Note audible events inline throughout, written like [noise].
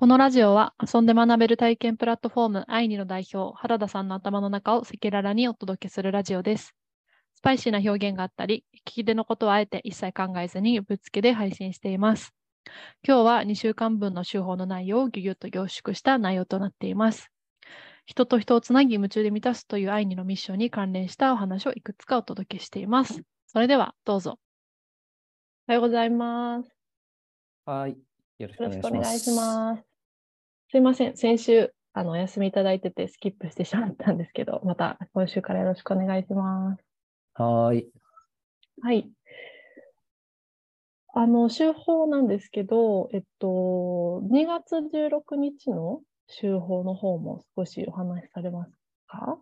このラジオは遊んで学べる体験プラットフォームアイニの代表原田さんの頭の中を赤裸々にお届けするラジオです。スパイシーな表現があったり、聞き手のことはあえて一切考えずにぶっつけで配信しています。今日は2週間分の手法の内容をぎゅぎゅっと凝縮した内容となっています。人と人をつなぎ夢中で満たすというアイニのミッションに関連したお話をいくつかお届けしています。それではどうぞ。おはようございます。はい。よろしくおよろしくお願いし願いします。ます。すいません、先週あのお休みいただいててスキップしてしまったんですけど、また今週からよろしくお願いします。はーい。はい。あの、週報なんですけど、えっと、2月16日の週報の方も少しお話しされますか？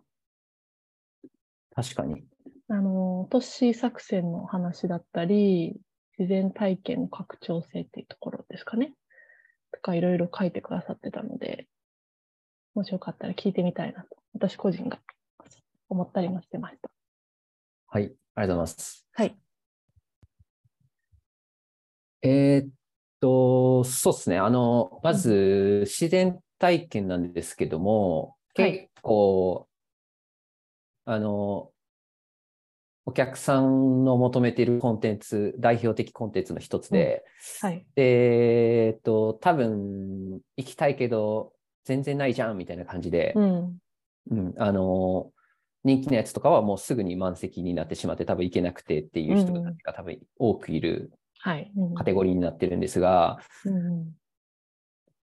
確かに。あの、都市作戦の話だったり、自然体験の拡張性っていうところですかね。とかいろいろ書いてくださってたので、もしよかったら聞いてみたいなと、私個人が思ったりもしてました。はい。ありがとうございます。はい。えーっと、そうですね。あの、まず、自然体験なんですけども、はい結構、あの、お客さんの求めているコンテンツ、代表的コンテンツの一つで、はい。で、えーっと、多分、行きたいけど、全然ないじゃん、みたいな感じで、うん。うん、あの、人気のやつとかはもうすぐに満席になってしまって多分行けなくてっていう人たちが多分多くいるカテゴリーになってるんですが、うん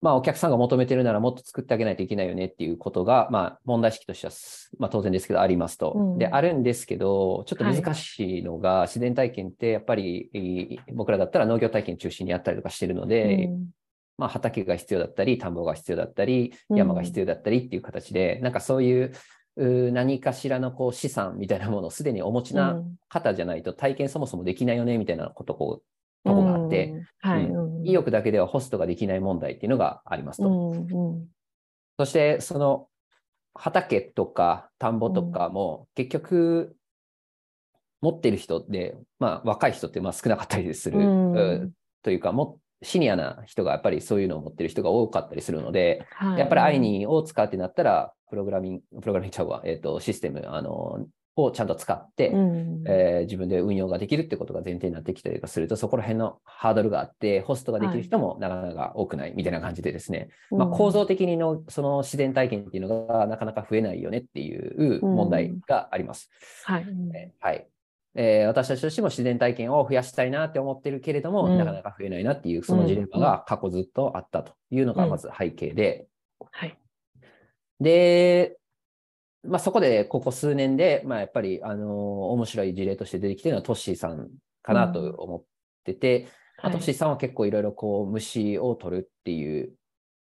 まあお客さんが求めてるならもっと作ってあげないといけないよねっていうことが、まあ問題意識としてはす、まあ当然ですけどありますと。うん。で、あるんですけど、ちょっとはい。難しいのが、自然体験ってやっぱり、えー僕らだったら農業体験中心にやったりとかしてるので、うん。まあ、畑が必要だったり、田んぼが必要だったり、うん。山が必要だったりっていう形で、なんかそういう何かしらのこう資産みたいなものをすでにお持ちな方じゃないと体験そもそもできないよねみたいなことこうとこがあって、、うんはい。うん。うん意欲だけではホストができない問題っていうのがありますと。うんうんそしてその畑とか田んぼとかも結局持ってる人で、まあ若い人ってまあ少なかったりする、うん。うというかもシニアな人がやっぱりそういうのを持ってる人が多かったりするので、はい、やっぱりアイニーを使うってなったら、プログラミング、プログラミングちゃうわ、えっ、と、システム、あの、をちゃんと使って、うん。えー自分で運用ができるってことが前提になってきたりとかすると、そこら辺のハードルがあって、ホストができる人もなかなか多くないみたいな感じでですね、まあ、構造的にのその自然体験っていうのがなかなか増えないよねっていう問題があります。はい。うんえーはい。えー私たちとしても自然体験を増やしたいなって思ってるけれども、うん。なかなか増えないなっていう、そのジレンマが過去ずっとあったというのがまず背景で、はい。で、まあ、そこでここ数年で、まあ、やっぱり、あのー面白い事例として出てきてるのはトッシーさんかなと思ってて、まあトッシーさんは結構いろいろこう虫を取るっていう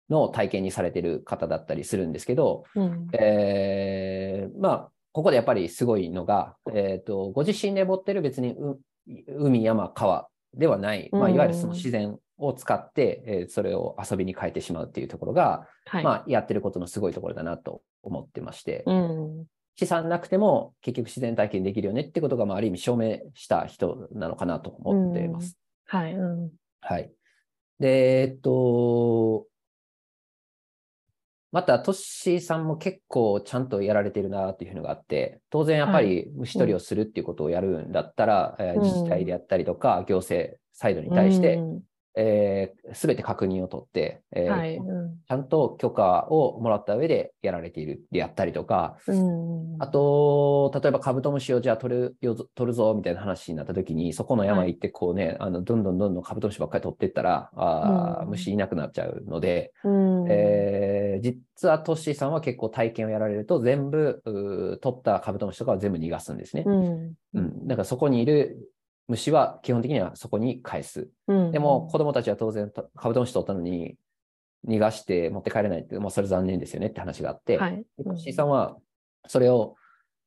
のを体験にされてる方だったりするんですけど、うん。えーまあ、ここでやっぱりすごいのが、えっ、と、ご自身で持ってる別にう海、山、川ではない、まあ、いわゆるその自然を使って、えーそれを遊びに変えてしまうっていうところが、はい。まあ、やってることのすごいところだなと思ってまして、うん。資産なくても結局自然体験できるよねってことが、まあ、ある意味証明した人なのかなと思っています。はい。うん。はい。で、えっと、また、トッシーさんも結構ちゃんとやられてるなっていうのがあって、当然やっぱり虫取りをするっていうことをやるんだったら、えーうん自治体であったりとか、行政サイドに対して、うんえすべて確認を取って、えーはい。うんちゃんと許可をもらった上でやられているであったりとか、うん。あと、例えばカブトムシをじゃあ取るよ取るぞみたいな話になった時に、そこの山行ってこうね、あのどんどんどんどんカブトムシばっかり取っていったら、あーうん虫いなくなっちゃうので、うん、えー実はトッシーさんは結構体験をやられると全部取ったカブトムシとかは全部逃がすんですね。うん。うん、だからそこにいる虫は基本的にはそこに返す。うん。でも子供たちは当然たカブトムシ取ったのに逃がして持って帰れないって、まあ、それ残念ですよねって話があって、はい。でトッシーさんはそれを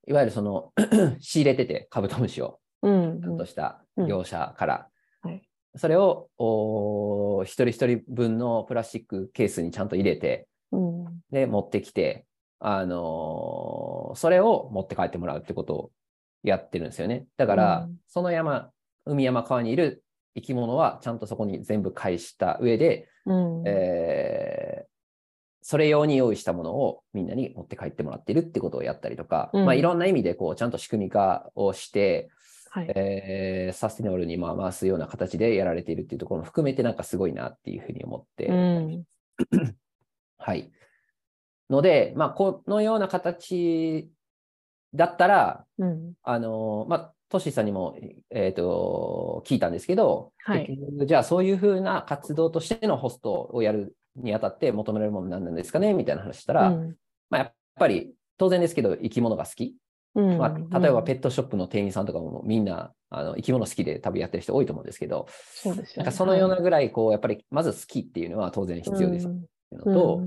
いわゆるその [clears throat] 仕入れててカブトムシをうん。ちゃんとしたうん業者から、はいそれをおー一人一人分のプラスチックケースにちゃんと入れてうん。で持ってきて、あのーそれを持って帰ってもらうってことをやってるんですよね。だから、うんその山、海山川にいる生き物はちゃんとそこに全部返した上で、うん。えそれ用に用意したものをみんなに持って帰ってもらってるってことをやったりとか、うんまあ、いろんな意味でこうちゃんと仕組み化をして、はい。えーサスティナブルにまあ回すような形でやられているっていうところも含めてなんかすごいなっていうふうに思って、うん。[clears throat] はい。ので、まあ、このような形だったら、うん。あの、まあ、トシさんにも、えっ、と、聞いたんですけど、はい。じゃあそういうふうな活動としてのホストをやるにあたって求められるもの何なんですかねみたいな話したら、うん。まあ、やっぱり当然ですけど生き物が好き。うん。まあ、例えばペッットショップの店員さんとかもみんなあの生き物好きで多分やってる人多いと思うんですけど、そうですよね。なんかそのようなぐらい、こう、やっぱりまず好きっていうのは当然必要ですうんっていうのと、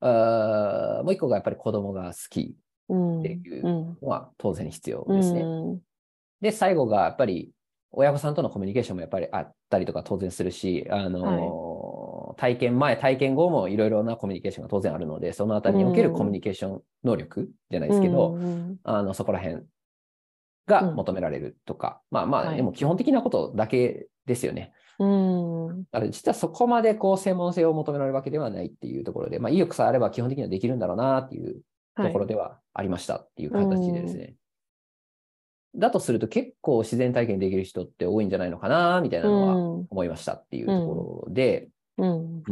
あーもう一個がやっぱり子供が好き。うんっていううんのは当然必要うんですね。うん。で、最後がやっぱり親御さんとのコミュニケーションもやっぱりあったりとか当然するし、あのー体験前、体験後もいろいろなコミュニケーションが当然あるので、そのあたりにおけるコミュニケーション能力じゃないですけど、うんうん。あのそこら辺が求められるとか、まあまあ、はいでも基本的なことだけですよね。うん。だから実はそこまでこう専門性を求められるわけではないっていうところで、まあ、意欲さえあれば基本的にはできるんだろうなっていうところではありましたっていう形でですね。だとすると結構自然体験できる人って多いんじゃないのかなみたいなのはうん。思いましたっていうところで、うん。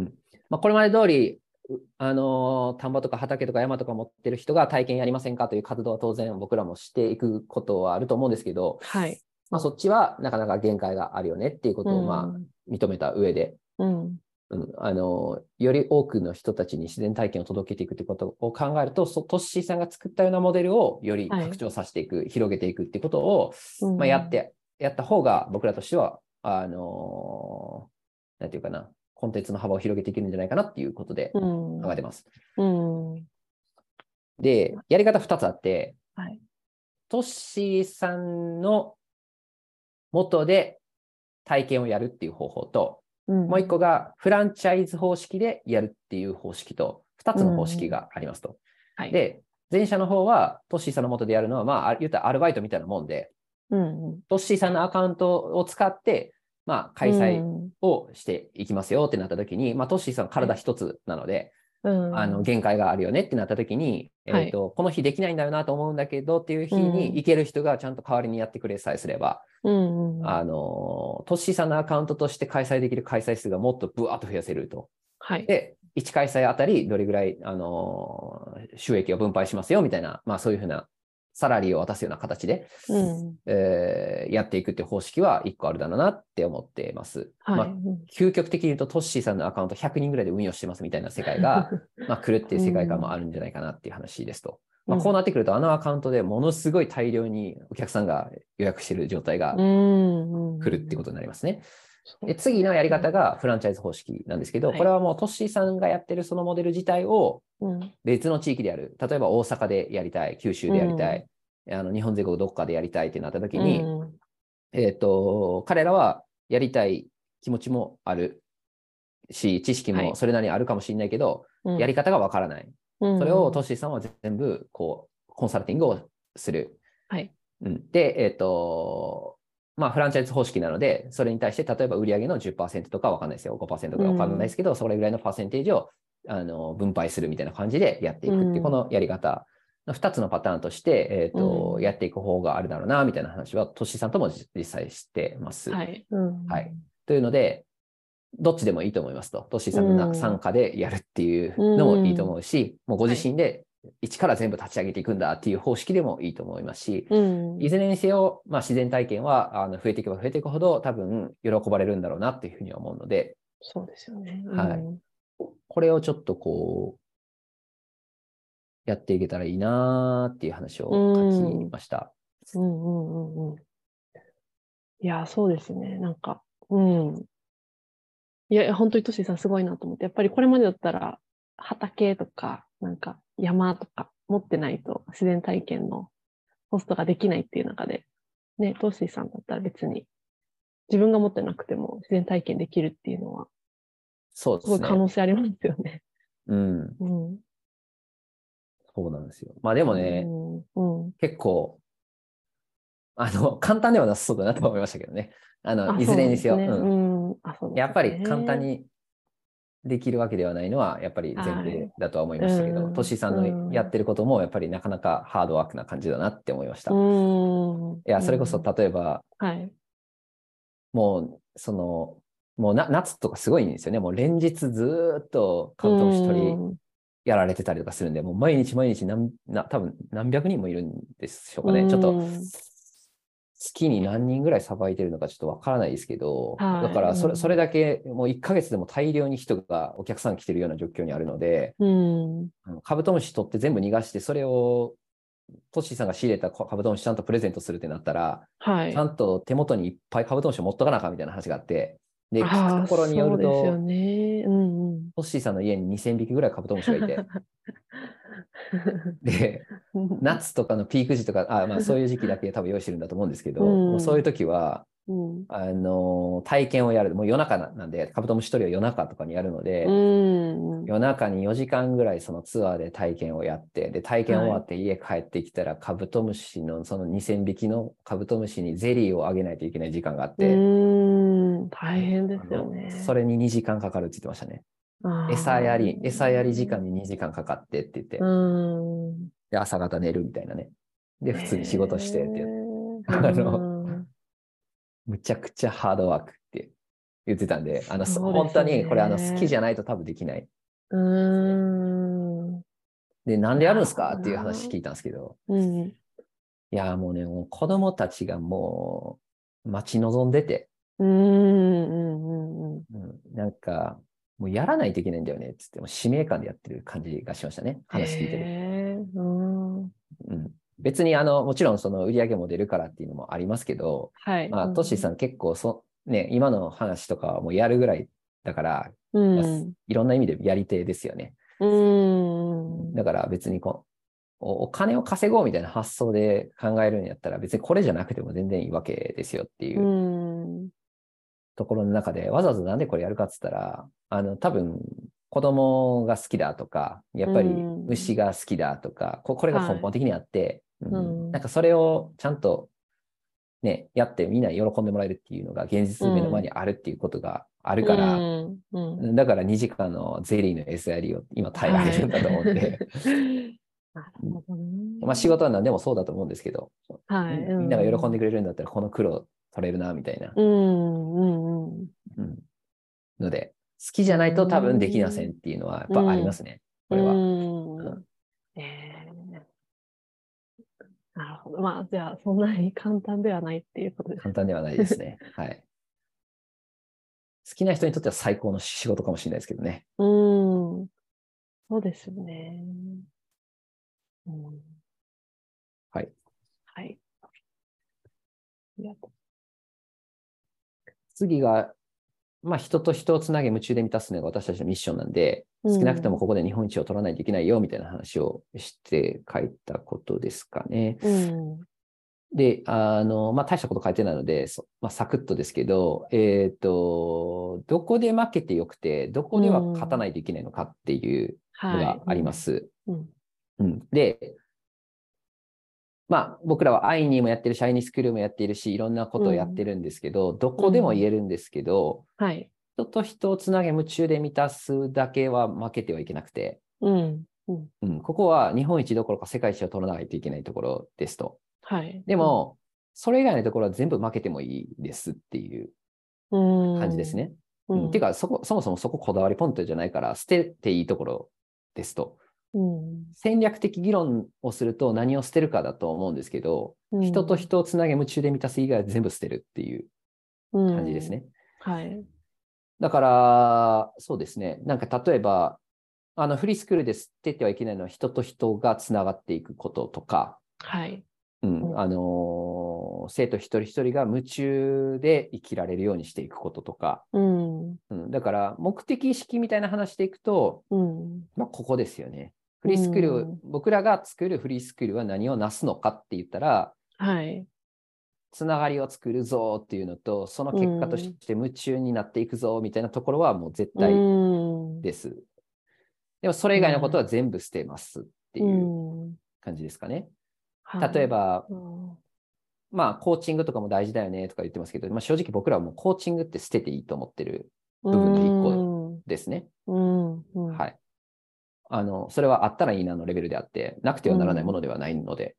まあ、これまで通り、うあのー田んぼとか畑とか山とか持ってる人が体験やりませんかという活動は当然僕らもしていくことはあると思うんですけど、はい。まあ、そっちはなかなか限界があるよねっていうことをまあ認めた上で、うんうん、あのより多くの人たちに自然体験を届けていくということを考えると、そトッシーさんが作ったようなモデルをよりはい拡張させていく、広げていくっていうことを、うんまあ、やって、やった方が僕らとしては、あのなんていうかな、コンテンツの幅を広げていけるんじゃないかなっていうことでうん考えてます。うんで、やり方2つあって、はい。トッシーさんの元で体験をやるっていう方法と、ももう一個がフランチャイズ方式でやるっていう方式と、2つの方式がありますと。はい、で、前者の方はトッシーさんの元でやるのは、まあ、あ言ったらアルバイトみたいなもんで、うんうん、トッシーさんのアカウントを使って、まあ、開催うん。をしていきますよってなった時に、まあ、トッシーさん体一つなので、うん、あの限界があるよねってなった時に、はいえーとこの日できないんだよなと思うんだけどっていう日うんに行ける人がちゃんと代わりにやってくれさえすれば、うんうん、あのトッシーさんのアカウントとして開催できる開催数がもっとブワーッと増やせると。はい。で、1開催あたりどれぐらい、あの収益を分配しますよみたいな、まあそういうふうなサラリーを渡すような形で、うん、えーやっていくっていう方式は1個あるだろうなって思っています。はい。まあ究極的に言うと、トッシーさんのアカウント100人ぐらいで運用してますみたいな世界が、[laughs] まあ、来るっていう世界観もあるんじゃないかなっていう話ですと。まあ、こうなってくると、あのアカウントでものすごい大量にお客さんが予約している状態がうん、来るってことになりますね。とで次のやり方がフランチャイズ方式なんですけど、はい。これはもうトッシーさんがやってるそのモデル自体をうん、別の地域でやる。例えば大阪でやりたい、九州でやりたい、あの日本全国どっかでやりたいってなった時に、うんえっ、と、彼らはやりたい気持ちもあるし、知識はい。もそれなりにあるかもしれないけど、うん、やり方がわからない。うん、それをトッシーさんは全部、こう、コンサルティングをする。はい。うん、で、えっ、と、まあ、フランチャイズ方式なので、それに対して、例えば売上の10%とかわかんないですよ。5%とかわかんないですけど、それぐらいのパーセンテージをあの分配するみたいな感じでやっていくっていう、うんこのやり方の2つのパターンとして、えっ、と、うんやっていく方があるだろうな、みたいな話は、トッシーさんとも実実際してます。はい。うんはい。というので、どっちでもいいと思いますと。トッシーさんの参加でやるっていうのもいいと思うし、もうご自身で一から全部立ち上げていくんだっていう方式でもいいと思いますし、うん、いずれにせよ、まあ、自然体験はあの増えていけば増えていくほど多分喜ばれるんだろうなっていうふうには思うので、そうですよね。はいうんこれをちょっとこう、やっていけたらいいなーっていう話を書きました。うんうんうんうん。いや、そうですね。なんか、うん。いや、本当にトシーさんすごいなと思って、やっぱりこれまでだったら、畑とか、なんか山とか持ってないと自然体験のホストができないっていう中で、ね、トシーさんだったら別に自分が持ってなくても自然体験できるっていうのは、そうですねすごい可。能性ありますよね。うん、うん。そうなんですよ。まあでもね、うん。うん。結構、あの、簡単ではなさそうだなと思いましたけどね。あの、あいずれにせよ。そうんやっぱり簡単。にできるわけではないのは、やっぱり前提だとは思いましたけど、はいトッシーさんのやってることも、やっぱりなかなかハードワークな感じだなって思いました。ういん。や、それこそうん例えば、はい。もう、その、もうな夏とかすごいんですよね。もう連日ずーっとカブトムシ取りうんやられてたりとかするんで、もう毎日毎日何、な多分何百人もいるんでしょうかね。ちょっとうん月に何人ぐらいさばいてるのかちょっとわからないですけど、はいだからそれうんそれだけもう1ヶ月でも大量に人がお客さん来てるような状況にあるので、うん。カブトムシ取って全部逃がして、それをトッシーさんが仕入れたカブトムシちゃんとプレゼントするってなったら、はいちゃ。んと手元にいっぱいカブトムシを持っとかなあかんみたいな話があって、で、聞くところによると、そうですよね。うんうん。トッシーさんの家に2000匹ぐらいカブトムシがいて、[laughs] で、夏とかのピーク時とか、あまあ、そういう時期だけ多分用意してるんだと思うんですけど、うんもうそういう時は、うん。あの体験をやる、もう夜中ななんで、カブトムシ取りは夜中とかにやるので、うん。夜中に4時間ぐらいそのツアーで体験をやって、で、体験終わって家帰ってきたら、カブトムシのその2000匹のカブトムシにゼリーをあげないといけない時間があって、うん。大変ですよね。それに2時間かかるって言ってましたね。餌やり、餌やり時間に2時間かかってって言って、うん。で、朝方寝るみたいなね。で、普通に仕事してって言って、へーあのうんむちゃくちゃハードワークって言ってたんで、あの、ね本当にこれあの好きじゃないと多分できない。うん。で、なんでやるんですかっていう話聞いたんですけど、うん。いや、もうね、もう子供たちがもう待ち望んでて、うん。うん。うん。うん、なんか、もうやらないといけないんだよねっつって、もう使命感でやってる感じがしましたね、話聞いてる。うん。うん、別にあの、もちろんその売り上げも出るからっていうのもありますけど、はい。まあ、トッシーさん結構そ、ね、今の話とかはもうやるぐらいだから、うまあん。いろんな意味でやり手ですよね。うん。だから別にこうお、お金を稼ごうみたいな発想で考えるんやったら別にこれじゃなくても全然いいわけですよっていううんところの中で、わざわざなんでこれやるかっつったら、あの、多分子供が好きだとか、やっぱりうん。虫が好きだとか、ここれが根本的にあって、うん。うん。なんかそれをちゃんとね、やってみんなに喜んでもらえるっていうのが現実目の前にあるっていうことがあるから、うん。うん。だから2時間のゼリーの餌やりを今耐えられるんだと思うんで、[laughs] なるほどね。まあ仕事は何でもそうだと思うんですけど、はい。みんなが喜んでくれるんだったらこの苦労取れるな、みたいな、うん。うん。うん。うんので、好きじゃないと多分できませんっていうのはやっぱありますね、これは。うんえーなるほど。まあ、じゃあ、そんなに簡単ではないっていうことです。簡単ではないですね。[laughs] はい。好きな人にとっては最高の仕事かもしれないですけどね。うん。そうですよね。うん。はい。はい。ありがと次が、まあ人と人をつなげ夢中で満たすのが私たちのミッションなんで、うん少なくともここで日本一を取らないといけないよみたいな話をして書いたことですかね。う。うん。で、あの、まあ、大したこと書いてないので、そまあ、サクッとですけど、えっ、と、どこで負けてよくて、どこでは勝たないといけないのかっていうのはい。があります。うん。うんで、まあ、僕らはアイニーもやってるし、アイニースクールもやっているし、いろんなことをやってるんですけど、どこでも言えるんですけど、はい。人と人をつなげ夢中で満たすだけは負けてはいけなくて、うん。うん。うん、ここは日本一どころか世界一を取らないといけないところですと。はい。でも、それ以外のところは全部負けてもいいですっていううん、感じですね。う。うんんてかそこ、そもそもそここだわりポイントじゃないから、捨てていいところですと。うん。戦略的議論をすると何を捨てるかだと思うんですけど、うん人と人をつなげ夢中で満たす以外は全部捨てるっていう感じですね。。うんはい。だから、そうですね。なんか例えば、あのフリースクールで捨ててはいけないのは人と人がつながっていくこととか、はい。うんうんあのー生徒一人一人が夢中で生きられるようにしていくこととか、うん。うん、だから目的意識みたいな話でいくと、うん。まあ、ここですよね。フリースクール、うん僕らが作るフリースクールは何をなすのかって言ったら、はい。つながりを作るぞっていうのと、その結果として夢中になっていくぞみたいなところはもう絶対うん。です。でもそれ以外のことは全部捨てますっていううん感じですかね。はい例えば、うんまあ、コーチングとかも大事だよねとか言ってますけど、まあ、正直僕らはもうコーチングって捨てていいと思ってる部分の一個ですね。うん。うん。はい。あの、それはあったらいいなのレベルであって、なくてはならないものではないので。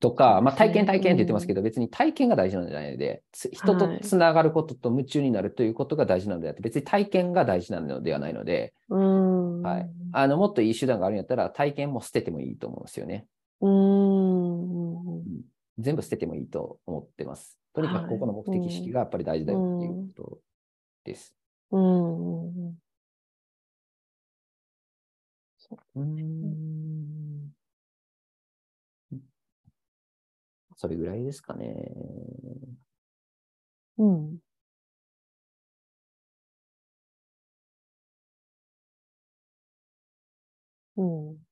とか、まあ、体験体験って言ってますけど。ど、別に体験が大事なんじゃないので、つ人とはいつながることと夢中になるということが大事なのであって、別に体験が大事なのではないので、うん。はい。あの、もっといい手段があるんやったら、体験も捨ててもいいと思うんですよね。全部捨ててもいいと思ってます。とにかはいくここの目的意識がやっぱり大事だよっていうことです。うん。うん。それぐらいですかね。うん。うん。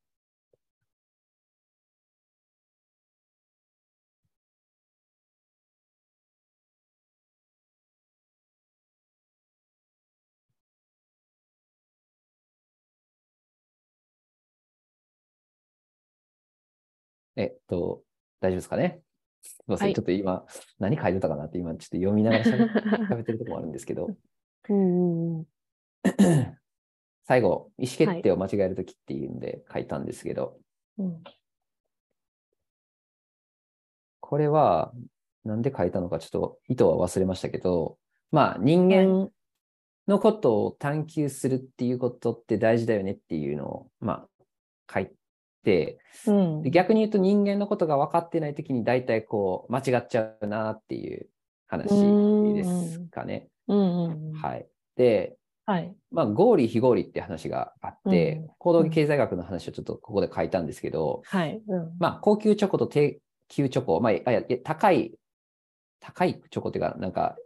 えっと、大丈夫ですかね？すみません、はいちょっと今、何書いてたかなって今、ちょっと読みながら喋 [laughs] 喋ってるところもあるんですけど。[coughs] 最後、意思決定を間違えるときっていうんで書いたんですけど、うん。これは、なんで書いたのかちょっと意図は忘れましたけど、まあ、人間のことを探求するっていうことって大事だよねっていうのを、まあ、書いて、うんで。逆に言うと人間のことが分かってないときに大体こう、間違っちゃうなっていう話ですかね。うん。うん。はい。で、はい。まあ、合理非合理って話があって、うん行動経済学の話をちょっとここで書いたんですけど、はい。うん。まあ、高級チョコと低級チョコ、まあ、いやいや高い、高いチョコっていうか、なんか、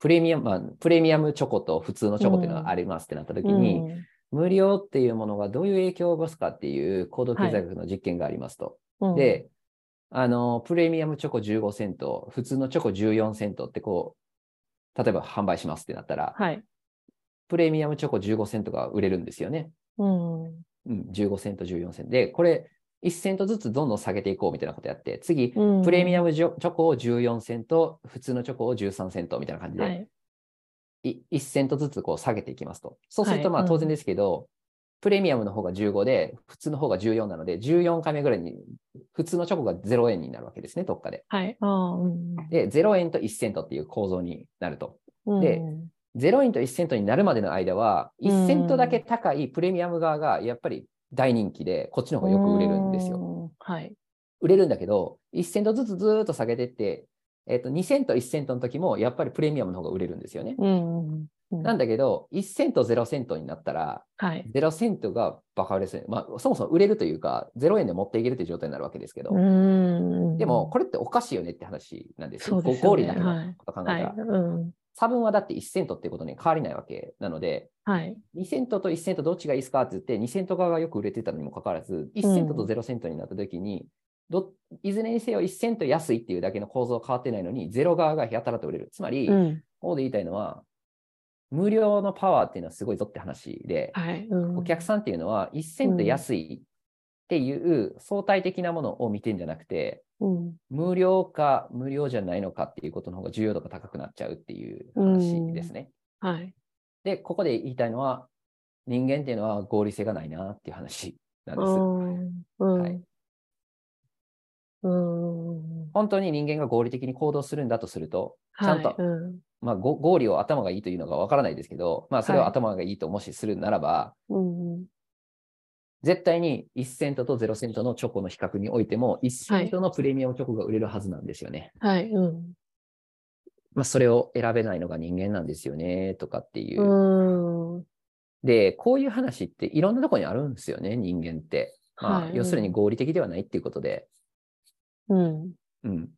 プレミアム、まあ、プレミアムチョコと普通のチョコっていうのがありますってなった時に、無料っていうものがどういう影響を及ぼすかっていう行動経済学の実験がありますと。うん、で、あの、プレミアムチョコ15セント、普通のチョコ14セントってこう、例えば販売しますってなったら、はい。プレミアムチョコ15セントが売れるんですよね。うん。うん、15セント、14セント。で、これ、1セントずつどんどん下げていこうみたいなことやって、次、うんプレミアムチョチョコを14セント、普通のチョコを13セントみたいな感じで、はい。い1セントずつこう下げていきますと。そうすると、当然ですけど、プレミアムの方が15で、普通の方が14なので、14回目ぐらいに、普通のチョコが0円になるわけですね、どっかで。はい。うん。で、0円と1セントっていう構造になると。うんで、0円と1セントになるまでの間は、1セントだけ高いプレミアム側がやっぱり大人気で、こっちの方がよく売れるんですよ。よ。はい。売れるんだけど、1セントずつずーっと下げてって、えっと2セント、1セントの時もやっぱりプレミアムの方が売れるんですよね。なんだけど、1セント、0セントになったら、はい。0セントがバカ売れする。まあ、そもそも売れるというか、0円で持っていけるという状態になるわけですけど、うん。でも、これっておかしいよねって話なんですよ。すよね合理だけのこと考えたはい。ら。うん。差分はだって1セントっていうことに変わりないわけなので、はい。2セントと1セントどっちがいいですかって言って、2セント側がよく売れてたのにもかかわらず、1セントと0セントになった時に、どいずれにせよ1セント安いっていうだけの構造は変わってないのに、ゼロ側がやたらと売れる。つまり、うん。ここで言いたいのは、無料のパワーっていうのはすごいぞって話で、はい。うんお客さんっていうのは1セント安いっていう相対的なものを見てんじゃなくて、うん。無料か無料じゃないのかっていうことの方が重要度が高くなっちゃうっていう話ですね。はい。で、ここで言いたいのは、人間っていうのは合理性がないなっていう話なんです。うん。はいうん。本当に人間が合理的に行動するんだとすると、ちゃんとはいうんまあ、ご合理を頭がいいというのがわからないですけど、まあ、それをはい頭がいいともしするならば、うん。絶対に1セントと0セントのチョコの比較においても、1セントのプレミアムチョコが売れるはずなんですよね。はい。うん。まあ、それを選べないのが人間なんですよね、とかっていう。うん。で、こういう話っていろんなところにあるんですよね、人間って。まあ、はい要するに合理的ではないっていうことで、うん。うん。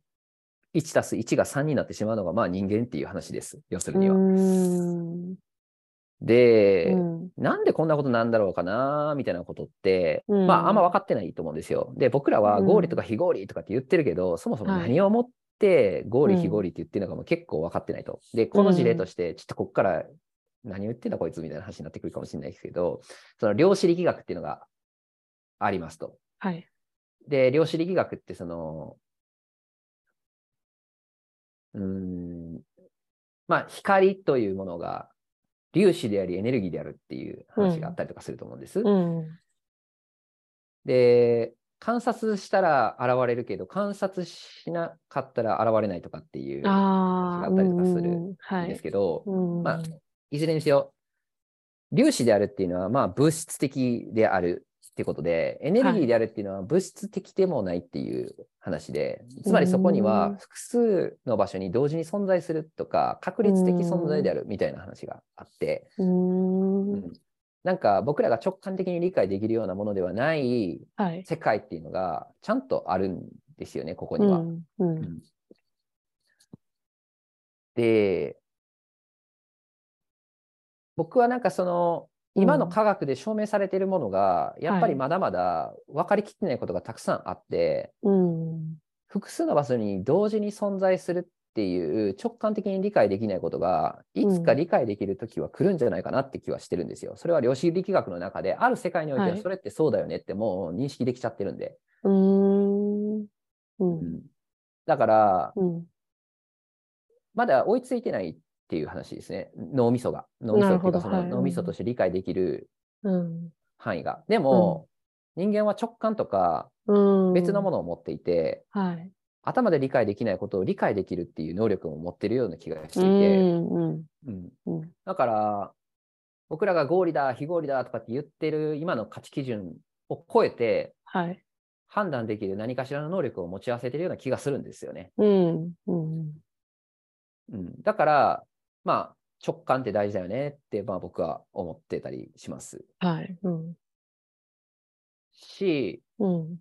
1たす1が3になってしまうのが、まあ人間っていう話です。要するには。うん。で、うんなんでこんなことなんだろうかな、みたいなことって、うんまああんま分かってないと思うんですよ。で、僕らは合理とか非合理とかって言ってるけど、そもそもはい何をもって合理うん非合理って言ってるのかも結構分かってないと。で、この事例として、ちょっとここから何言ってんだこいつみたいな話になってくるかもしれないですけど、その量子力学っていうのがありますと。はい。で、量子力学ってその、うーん、まあ、光というものが粒子でありエネルギーであるっていう話があったりとかすると思うんです。うん。で、観察したら現れるけど、観察しなかったら現れないとかっていう話ああ、があったりとかするうんです。けど、うんまあいずれにせよ、粒子であるっていうのは、まあ、物質的であるってことで、エネルギーであるっていうのは物質的でもないっていう話で、つまりそこにうんは複数の場所に同時に存在するとか、確率的存在であるみたいな話があって、うーん。うんなんか僕らが直感的に理解できるようなものではないはい。世界っていうのがちゃんとあるんですよね、ここうには。ん。うん。で、僕はなんかその、今の科学で証明されているものが、やっぱりまだまだ分かりきってないことがたくさんあって、うん。複数の場所に同時に存在するっていう直感的に理解できないことが、いつか理解できる時は来るんじゃないかなって気はしてるんですよ。それは量子力学の中で、ある世界においてははいそれってそうだよねってもう認識できちゃってるんで。うーん。う。うんんだから、うん。まだ追いついてないっていう話ですね。脳みそが。脳みそっていうか、その脳みそとして理解できるうん。範囲が。でも、人間は直感とかうん。別のもの。のを持っていて、はい。頭で理解できないことを理解できるっていう能力も持ってるような気がしていて。うんうん。だから、僕らが合理だ、非合理だとかって言ってる今の価値基準を超えてはい。判断できる何かしらの能力を持ち合わせてるような気がするんですよね。うん。うん。うん、だから、まあ、直感って大事だよねって、まあ、僕は思ってたりします。はい。うん。し、うん。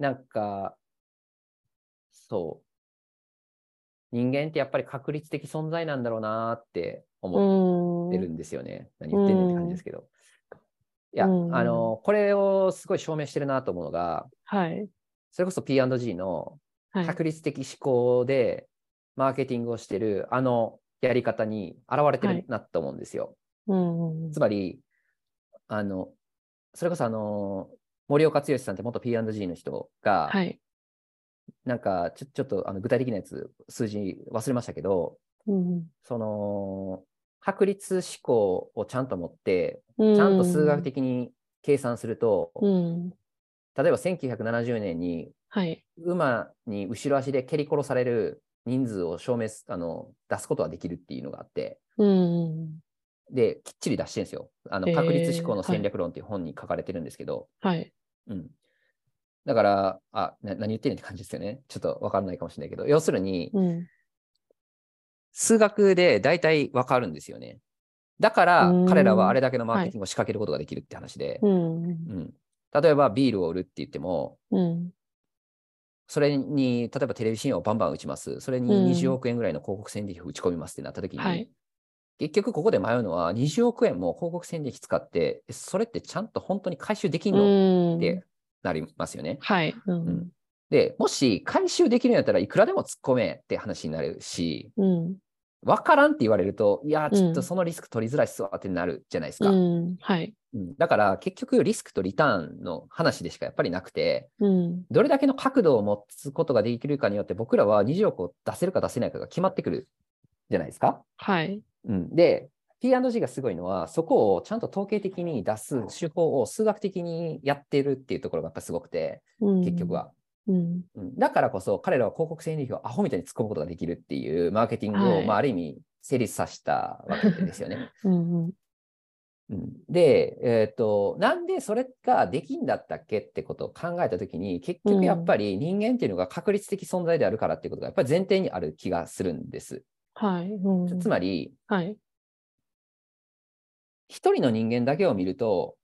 なんか、そう。人間ってやっぱり確率的存在なんだろうなって思うん。ってるんですよね。何言ってんねんって感じですけど。いや、うんあの、これをすごい証明してるなと思うのが、はい。それこそ P&G のはい。確率的思考でマーケティングをしてるあのやり方に現れてはいるなと思うんですよ。うん。つまり、あの、それこそあの、森岡剛さんって元 P&G の人が、はい。なんかちょちょっとあの具体的なやつ、数字忘れましたけど、うん。その、確率思考をちゃんと持って、ちちゃんと数学的に計算すると、うん。例えば1970年にはい。馬に後ろ足で蹴り殺される人数を証明すあの出すことができるっていうのがあって、うん。で、きっちり出してるんですよ。あの確率思考の戦略論っていう本に書かれてるんですけど、はい。うん。だから、あ、な何言ってんって感じですよね。[laughs] ちょっとわかんないかもしれないけど、要するに、うん。数学で大体わかるんですよね。だから彼らはあれだけのマーケティングを仕掛けることができるって話で、うん。うん。例えばビールを売るって言っても、うん。それに、例えばテレビ CM をバンバン打ちます。それにうん20億円ぐらいの広告宣伝費を打ち込みますってなった時に、はい。結局ここで迷うのは20億円も広告宣伝費使って、えそれってちゃんと本当に回収できんのうん。ってなりますよね。はい。ううんん。で、もし回収できるんやったらいくらでも突っ込めって話になるし、うん。わからんって言われると、いや、ちょっとうんそのリスク取りづらいっすわってなるじゃないですか。うん。はい。うんだから結局リスクとリターンの話でしかやっぱりなくて、うん。どれだけの角度を持つことができるかによって僕らは20億を出せるか出せないかが決まってくるじゃないですか。はい。うん、で、P&G がすごいのは、そこをちゃんと統計的に出す手法を数学的にやってるっていうところがやっぱすごくて、うん結局。は。うん。うんだからこそ彼らは広告宣伝費をアホみたいに突っ込むことができるっていうマーケティングを、はいまあ、ある意味成立させたわけですよね。[laughs] うん。うん。うんで、えっ、と、なんでそれができんだったっけってことを考えたときに、結局やっぱり人間っていうのが確率的存在であるからっていうことがやっぱり前提にある気がするんです。はい。うん。つまり、はい。一人の人間だけを見ると、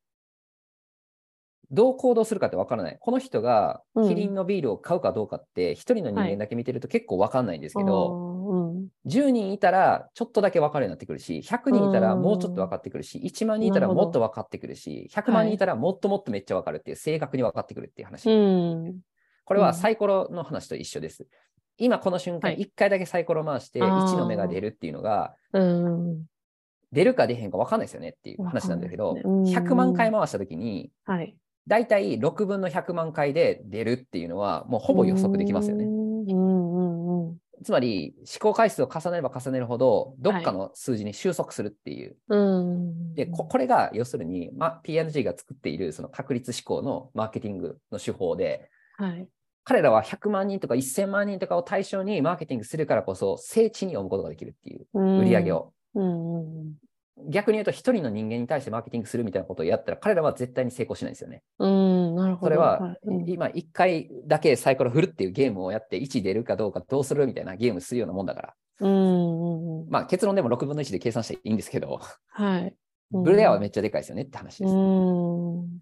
どう行動するかってわからない。この人がうんキリンのビールを買うかどうかって、一人の人間だけ見てると結構わかんないんですけど、うん。10人いたらちょっとだけ分かるようになってくるし、100人いたらもうちょっと分かってくるし、1万人いたらもっと分かってくるし、100万人いたらもっともっとめっちゃ分かるっていう、正確に分かってくるっていう話。うん。これはサイコロの話と一緒です。今この瞬間、はい1回だけサイコロ回してあー1の目が出るっていうのが、うん。出るか出へんか分かんないですよねっていう話なんだけど、わかんないですねうん100万回回したときに、はい。だいたい6分の100万回で出るっていうのは、もうほぼ予測できますよね。つまり思考回数を重ねれば重ねるほど、どっかの数字に収束するっていう。うん。でこ、これが要するに、ま、P&G が作っているその確率思考のマーケティングの手法で、はい。彼らは100万人とか1000万人とかを対象にマーケティングするからこそ、精緻に読むことができるっていう売り上げを。逆に言うと、一人の人間に対してマーケティングするみたいなことをやったら、彼らは絶対に成功しないんですよね。うん。なるほど。それは、今1回だけサイコロ振るっていうゲームをやって、1出るかどうかどうするみたいなゲームするようなもんだから。うん。まあ結論でも6分の1で計算していいんですけど、はい。うんブレアはめっちゃでかいですよねって話です。うん。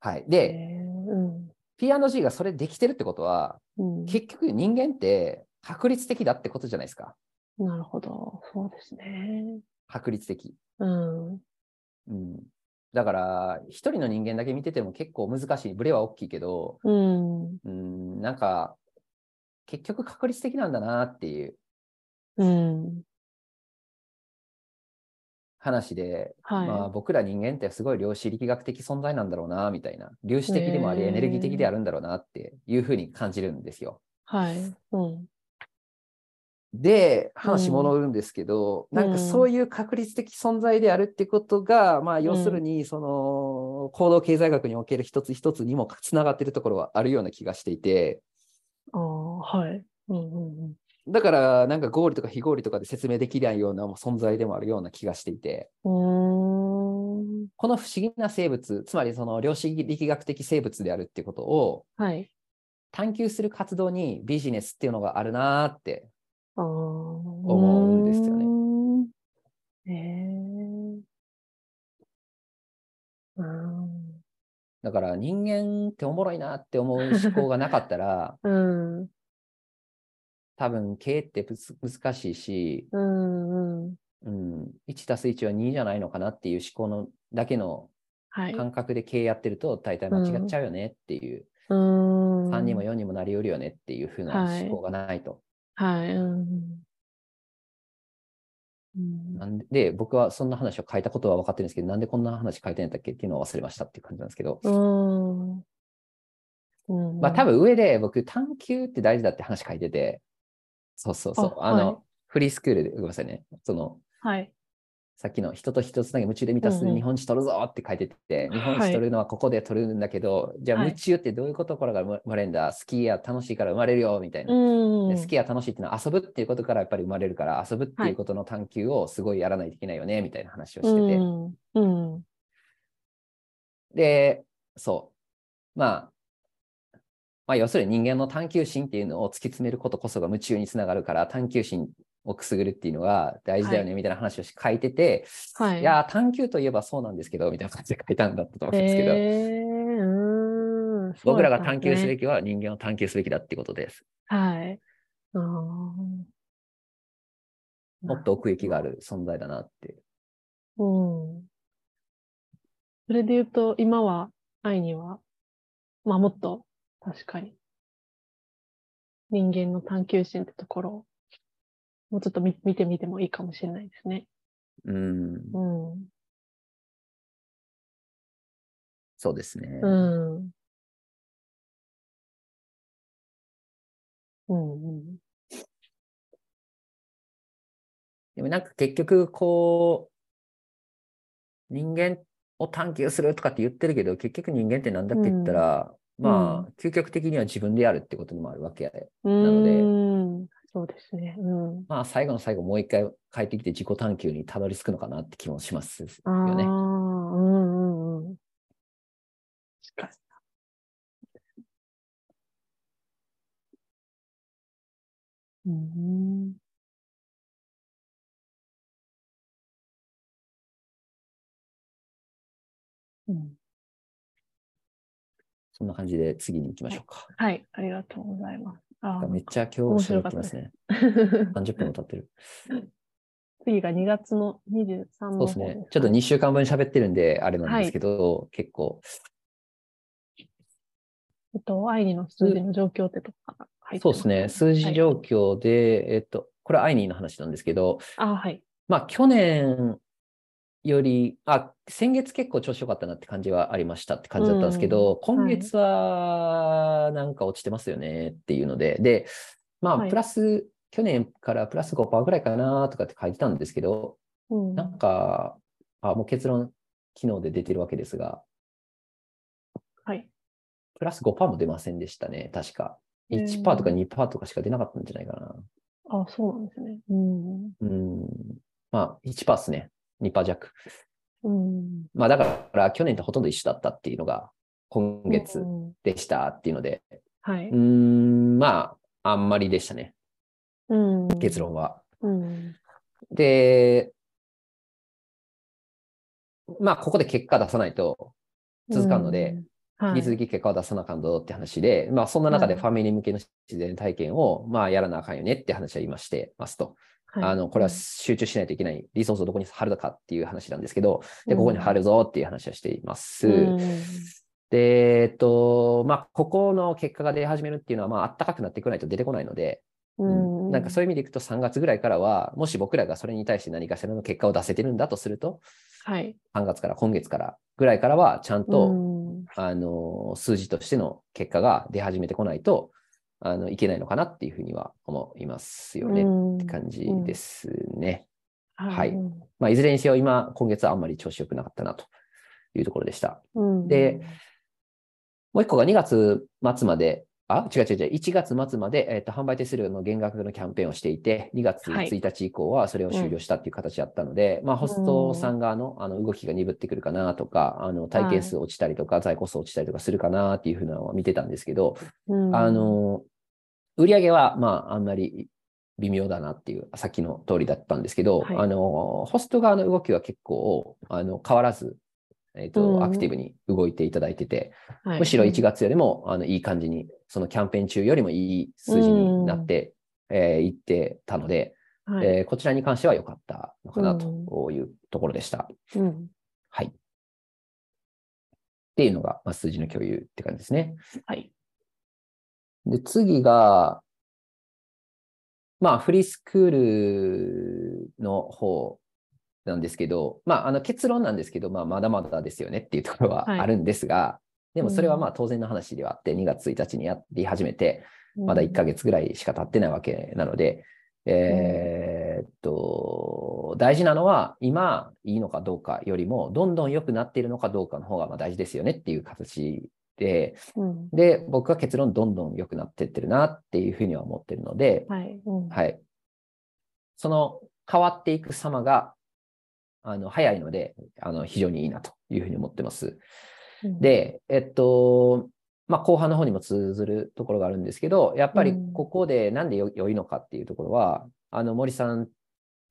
はい。へで、ーうん。P&G がそれできてるってことは、うん。結局人間って確率的だってことじゃないですか。なるほど。そうですね。確率的。うん。うん。だから、一人の人間だけ見てても結構難しい。ブレは大きいけど、うん。うん、なんか、結局確率的なんだなっていううん。話で、はい。まあ僕ら人間ってすごい量子力学的存在なんだろうな、みたいな。粒子的でもあり、エネルギー的であるんだろうなっていうふうに感じるんですよ。はい。うん。で、話戻るんですけど、うんなんかそういう確率的存在であるってことが、まあ要するに、その、行動経済学における一つ一つにもつながってるところはあるような気がしていて、ああ、はい。うんうんうん。だからなんか合理とか非合理とかで説明できないような存在でもあるような気がしていて、うーん。この不思議な生物、つまりその量子力学的生物であるってことをはい。探求する活動にビジネスっていうのがあるなーって。思うんですよねえ。うん。だから人間っておもろいなって思う思考がなかったら、[laughs] うん。多分経営って難しいし、うん。うん。うん、1たす1は2じゃないのかなっていう思考のだけのはい。感覚で経営やってると大体間違っちゃうよねっていう、うん。3にも4にもなりうるよねっていう風なはい思考がないと。はい。うん。うんなんでで、僕はそんな話を書いたことは分かってるんですけど、なんでこんな話書いてんやったっけっていうのを忘れましたっていう感じなんですけど、うん。うん。まあ多分上で僕探求って大事だって話書いてて、そうそうそう、あの、あはいフリースクールで、ごめんなさいね、その、はい。さっきの人と人つなぎ夢中で満たすうんうん日本史取るぞって書いてて、はい日本史取るのはここで取るんだけど、じゃあはい夢中ってどういうことからが生まれるんだ、好きや楽しいから生まれるよみたいな。うん。で好きや楽しいっていうのは遊ぶっていうことからやっぱり生まれるから、遊ぶっていうことの探求をすごいやらないといけないよねみたいな話をしてて。うん。うん。で、そう。まあ、まあ、要するに人間の探求心っていうのを突き詰めることこそが夢中につながるから、探求心をくすぐるっていうのが大事だよねみたいな話を書いてて、はい。い、やー、探求といえばそうなんですけど、みたいな感じで書いたんだったと思うんですけど、へえうん。僕らが探求すべき。きは人間を探求すべきだっていうことです。はい。もっと奥行きがある存在だなって。うん。それで言うと、今は、愛には、まあもっと、確かに、人間の探求心ってところを、もうちょっと見見てみてもいいかもしれないですね。うん、うん。そうですね。うん。うん。うん。でもなんか結局、こう、人間を探求するとかって言ってるけど、結局人間ってなんだって言ったら、まあ、究極的には自分でやるってことにもあるわけで、のでうん。そうですね。うん。まあ、最後の最後、もう一回帰ってきて自己探求にたどり着くのかなって気もしますよああ、ね。うんうんうん。確かに。うん。うん。そんな感じで次に行きましょうか。はい、ありがとうございます。めっちゃ今日喋ってますね。30分も経ってる。次が2月の23そうですね。ちょっと2週間分喋ってるんで、あれなんですけど、結構、えっと、アイニの数字の状況ってとこかそうですね。数字はい状況で、えっと、これアイニーの話なんですけど、あ、はい。まあ去年より、あ、先月結構調子良かったなって感じはありましたって感じだったんですけど、うん今月はなんか落ちてますよねっていうので、で、まあはいプラス去年からプラス5%ぐらいかなとかって書いてたんですけど、うんなんか、あ、もう結論、昨日で出てるわけですが、はい。プラス5%も出ませんでしたね、確か。へー1%とか2%とかしか出なかったんじゃないかな。あ、そうなんですね。うん。うん。まあ、1%ですね。2%弱。うん。まあ、だから、去年とほとんど一緒だったっていうのが、今月うんでしたっていうので、はい。うーん、まあ、あんまりでしたね、うん。結。論は。うん。で、まあ、ここで結果出さないと続かんので、うん、はい引き続き結果を出さなあかんぞって話で、まあ、そんな中ではいファミリー向けの自然体験を、まあ、やらなあかんよねって話は言いましてますと。はいあの、これは集中しないといけない、リソースをどこに貼るのかっていう話なんですけど、で、ここに貼るぞっていう話はしています。うんで、えっと、まあ、ここの結果が出始めるっていうのは、まあ、暖かくなってこないと出てこないので、うん。なんかそういう意味でいくと3月ぐらいからは、もし僕らがそれに対して何かしらの結果を出せてるんだとすると、はい。3月から今月からぐらいからは、ちゃんと、うんあの、数字としての結果が出始めてこないと、あの、いけないのかなっていうふうには思いますよね、って感じですね。はい。うんまあ、いずれにせよ、今、今月はあんまり調子良くなかったなというところでした。うん。で、もう一個が2月末まで、あ、違う違う違う、1月末まで、えっと販売手数料の減額のキャンペーンをしていて、2月はい。1日以降はそれを終了したっていう形だったので、まあ、ホストさん側のあの動きが鈍ってくるかなとか、あの体験数落ちたりとか、在庫数落ちたりとかするかなっていうふうなのは見てたんですけど、うん。あ、の、売上は、まあ、あんまり微妙だなっていう、さっきの通りだったんですけど、はいあの、ホスト側の動きは結構、あの、変わらず、えっ、と、うんアクティブに動いていただいてて、はいむしろ1月よりも、あの、いい感じに、そのキャンペーン中よりもいい数字になって、えーいってたので、はいえーこちらに関しては良かったのかなうんというところでした。うんはい。っていうのが、まあ、数字の共有って感じですね。はい。で、次が、まあ、フリースクールの方なんですけど、まあ、あの結論なんですけど、まあ、まだまだですよねっていうところははい。あるんですが、でもそれはうん。まあ当然の話ではあって、2月1日にやり始めて、まだ1ヶ月ぐらいしか経ってないわけなので、えーっと、大事なのは、今いいのかどうかよりも、どんどん良くなっているのかどうかの方がまあ大事ですよねっていう形で、うんで、僕は結論どんどん良くなってってるなっていうふうには思ってるので、はい。うんはい。その変わっていく様が、あの、早いので、あの、非常にいいなというふうに思ってます。うん、で、えっと、まあ、後半の方にも通ずるところがあるんですけど、やっぱりうんここでなんでよ良いのかっていうところは、あの、森さん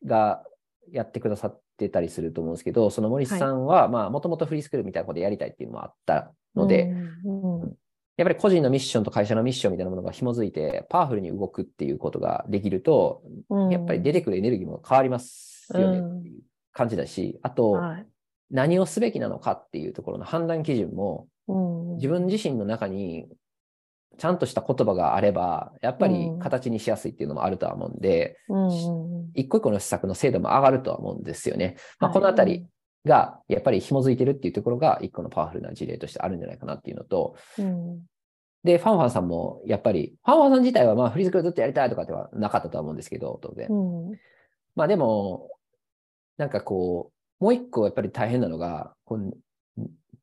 がやってくださってたりすると思うんですけど、その森さんは、まあ、もともとフリースクールみたいなことでやりたいっていうのもあったので、うんうんやっぱり個人のミッションと会社のミッションみたいなものが紐づいて、パワフルに動くっていうことができると、うん。やっぱり出てくるエネルギーも変わりますよねっていう感じだし、あと、はい。何をすべきなのかっていうところの判断基準も、うん。自分自身の中にちゃんとした言葉があれば、やっぱり形にしやすいっていうのもあるとは思うんで、うんうん一個一個の施策の精度も上がるとは思うんですよね。まあ、はい。このあたりが、やっぱり紐づいてるっていうところが、一個のパワフルな事例としてあるんじゃないかなっていうのと、うん。で、ファンファンさんも、やっぱり、ファンファンさん自体は、まあ、フリースクールずっとやりたいとかではなかったとは思うんですけど、当然。うん。まあ、でも、なんかこう、もう一個やっぱり大変なのが、こう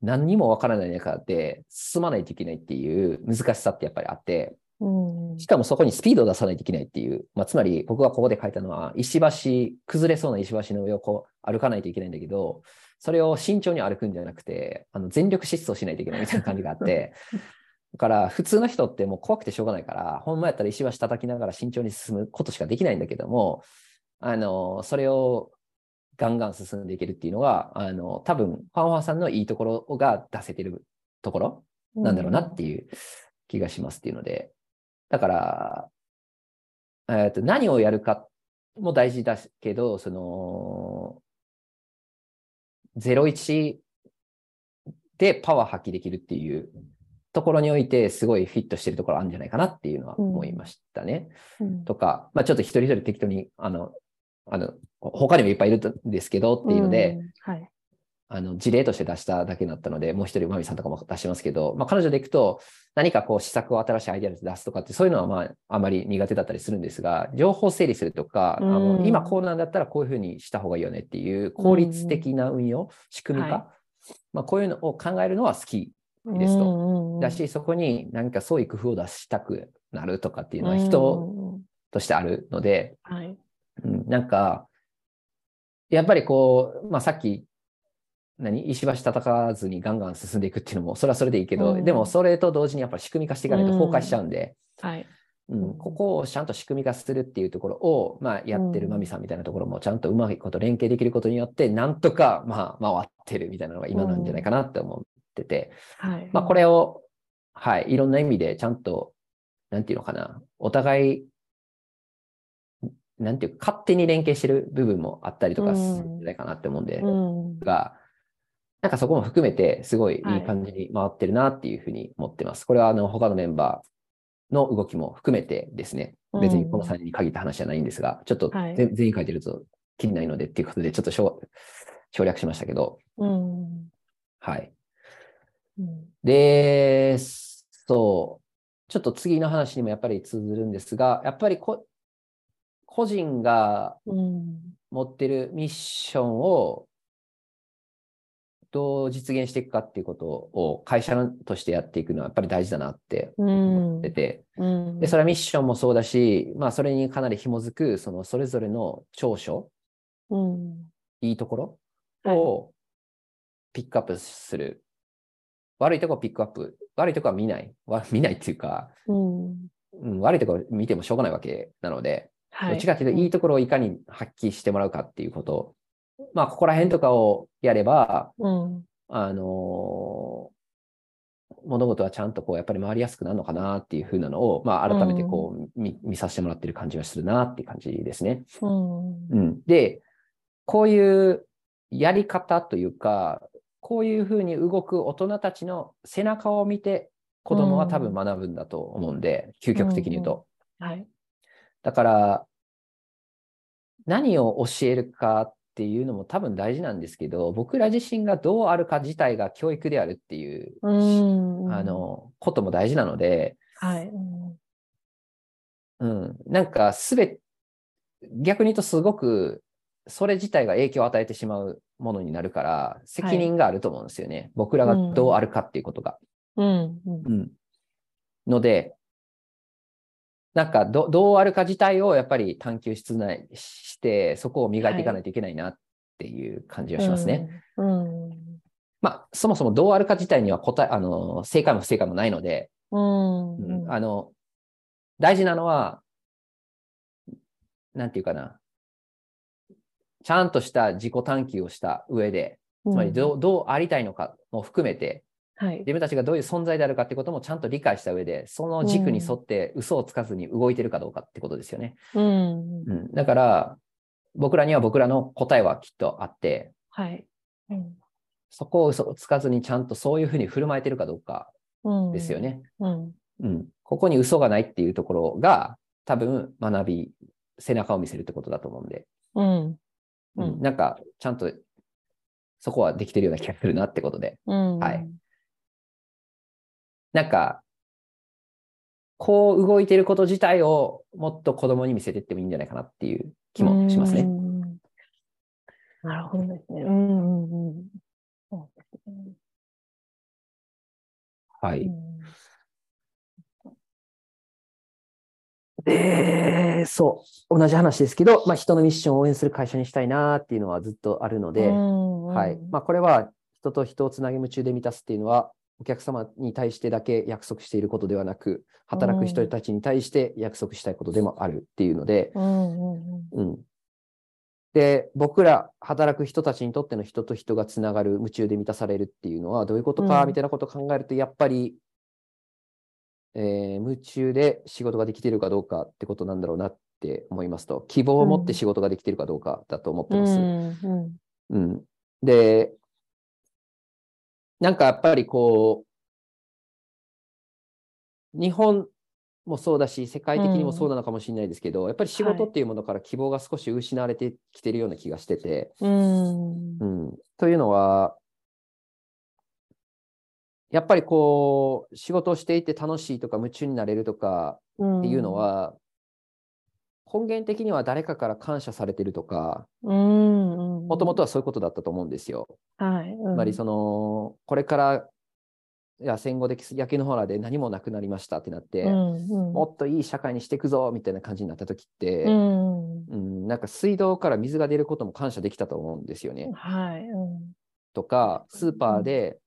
何にもわからない中で進まないといけないっていう難しさってやっぱりあって、うん。しかもそこにスピードを出さないといけないっていう、まあ、つまり僕がここで書いたのは、石橋、崩れそうな石橋の上をこう歩かないといけないんだけど、それを慎重に歩くんじゃなくて、あの全力疾走しないといけないみたいな感じがあって、[laughs] だから普通の人ってもう怖くてしょうがないから、ほんまやったら石橋叩きながら慎重に進むことしかできないんだけども、あの、それをガンガン進んでいけるっていうのは、あの、多分ファンファンさんのいいところが出せてるところなんだろうなっていう気がしますっていうので、だから、えーと何をやるかも大事だけど、その、01でパワー発揮できるっていうところにおいて、すごいフィットしてるところあるんじゃないかなっていうのは思いましたね。うん。とか、まあ、ちょっと一人一人適当に、あの、あの、他にもいっぱいいるんですけどっていうので、、んはい。あの事例として出しただけになったので、もう一人、マミさんとかも出しますけど、まあ、彼女でいくと、何かこう、施策を新しいアイデアで出すとかって、そういうのはまあ、あまり苦手だったりするんですが、情報整理するとか、あの今こうなんだったらこういうふうにした方がいいよねっていう効率的な運用、仕組み化、はい、まあ、こういうのを考えるのは好きですと。だし、そこに何か創意工夫を出したくなるとかっていうのは人としてあるので、はい、うん、なんか、やっぱりこう、まあ、さっき何？石橋叩かずにガンガン進んでいくっていうのも、それはそれでいいけど、うん、でもそれと同時にやっぱり仕組み化していかないと崩壊しちゃうんで、うん、はい。うん、ここをちゃんと仕組み化するっていうところを、まあ、やってるマミさんみたいなところもちゃんとうまいこと連携できることによって、なんとか、まあ、回ってるみたいなのが今なんじゃないかなって思ってて、はい。まあ、これを、はい、いろんな意味でちゃんと、なんていうのかな、お互い、なんていうか、勝手に連携してる部分もあったりとかするんじゃないかなって思うんで、が、なんかそこも含めて、すごいいい感じに回ってるなっていうふうに思ってます。はい、これはあの他のメンバーの動きも含めてですね、別にこの3人に限った話じゃないんですが、ちょっと全員書いてるときりないのでっていうことで、ちょっと省略しましたけど、うん、はい。うん、で、そう、ちょっと次の話にもやっぱり通ずるんですが、やっぱりこ個人が持ってるミッションをどう実現していくかっていうことを会社としてやっていくのはやっぱり大事だなって思ってて、うん、でそれはミッションもそうだし、まあ、それにかなり紐づくそのそれぞれの長所、うん、いいところをピックアップする、はい、悪いところをピックアップ。悪いところは見ない。見ないっていうか、うん、うん、悪いところ見てもしょうがないわけなので、はい、どっちかっていうといいところをいかに発揮してもらうかっていうこと。まあ、ここら辺とかをやれば、うん、あの物事はちゃんとこうやっぱり回りやすくなるのかなっていうふうなのを、まあ、改めてこう、うん、見見させてもらってる感じがするなっていう感じですね。うん、うん、で、こういうやり方というか、こういうふうに動く大人たちの背中を見て子供は多分学ぶんだと思うんで、究極的に言うと。はい、だから、何を教えるかっていうのも多分大事なんですけど、僕ら自身がどうあるか自体が教育であるっていう、うあの、ことも大事なので、はい。うん、なんかすべ、逆に言うとすごく、それ自体が影響を与えてしまうものになるから、責任があると思うんですよね。はい、僕らがどうあるかっていうことが。うん。うん。うん、ので、なんかどどうあるか自体をやっぱり探求しないして、そこを磨いていかないといけないなっていう感じがしますね。はい、うん、うん、まあ、そもそもどうあるか自体には答え、あの、正解も不正解もないので、うん、うん、あの、大事なのは、なんていうかな、ちゃんとした自己探求をした上で、つまりどうどうありたいのかも含めて、はい、自分たちがどういう存在であるかってこともちゃんと理解した上で、その軸に沿って嘘をつかずに動いてるかどうかってことですよね。うん、うん、だから、僕らには僕らの答えはきっとあって、はい。うん、そこを嘘をつかずにちゃんとそういうふうに振る舞えてるかどうかですよね。うん、うん、ここに嘘がないっていうところが多分学び、背中を見せるってことだと思うんで、うん。うん、なんかちゃんとそこはできてるような気がするなってことで、はい。なんか、こう動いてること自体をもっと子供に見せていってもいいんじゃないかなっていう気もしますね。なるほどですね。うんうんうん。そうですね。はい。で、そう、同じ話ですけど、まあ、人のミッションを応援する会社にしたいなっていうのはずっとあるので、はい。まあ、これは人と人をつなげ夢中で満たすっていうのは、お客様に対してだけ約束していることではなく、働く人たちに対して約束したいことでもあるっていうので、うん。で、僕ら働く人たちにとっての人と人がつながる、夢中で満たされるっていうのはどういうことかみたいなことを考えると、やっぱり、えー、夢中で仕事ができているかどうかってことなんだろうなって思いますと、希望を持って仕事ができているかどうかだと思ってます。うん、で、なんかやっぱりこう、日本もそうだし、世界的にもそうなのかもしれないですけど、うん、やっぱり仕事っていうものから希望が少し失われてきてるような気がしてて。はい、うん、というのは、やっぱりこう、仕事をしていて楽しいとか夢中になれるとかっていうのは、根源的には誰かから感謝されてるとか、ももともとはそういうことだったと思うんですよ。はい。つまりその、これから、いや戦後で焼け野原で何もなくなりましたってなって、もっといい社会にしていくぞみたいな感じになった時って、うん。うん、なんか水道から水が出ることも感謝できたと思うんですよね。はい。うんとか、スーパーで、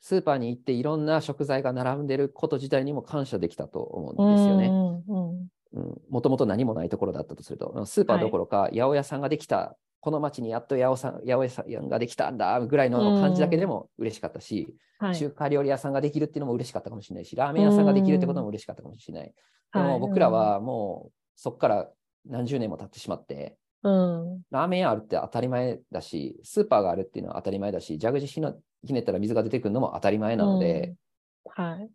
スーパーに行っていろんな食材が並んでること自体にも感謝できたと思うんですよね。うんもともと何もないところだったとすると、スーパーどころか、八百屋さんができた、この町にやっと八百さん八百屋さんができたんだぐらいの感じだけでも嬉しかったし、はい。中華料理屋さんができるっていうのも嬉しかったかもしれないし、ラーメン屋さんができるってことも嬉しかったかもしれない。でも僕ら、はもうそこから何十年も経ってしまって、うん。ラーメン屋あるって当たり前だし、スーパーがあるっていうのは当たり前だし、蛇口ひのひねったら水が出てくるのも当たり前なので、はい。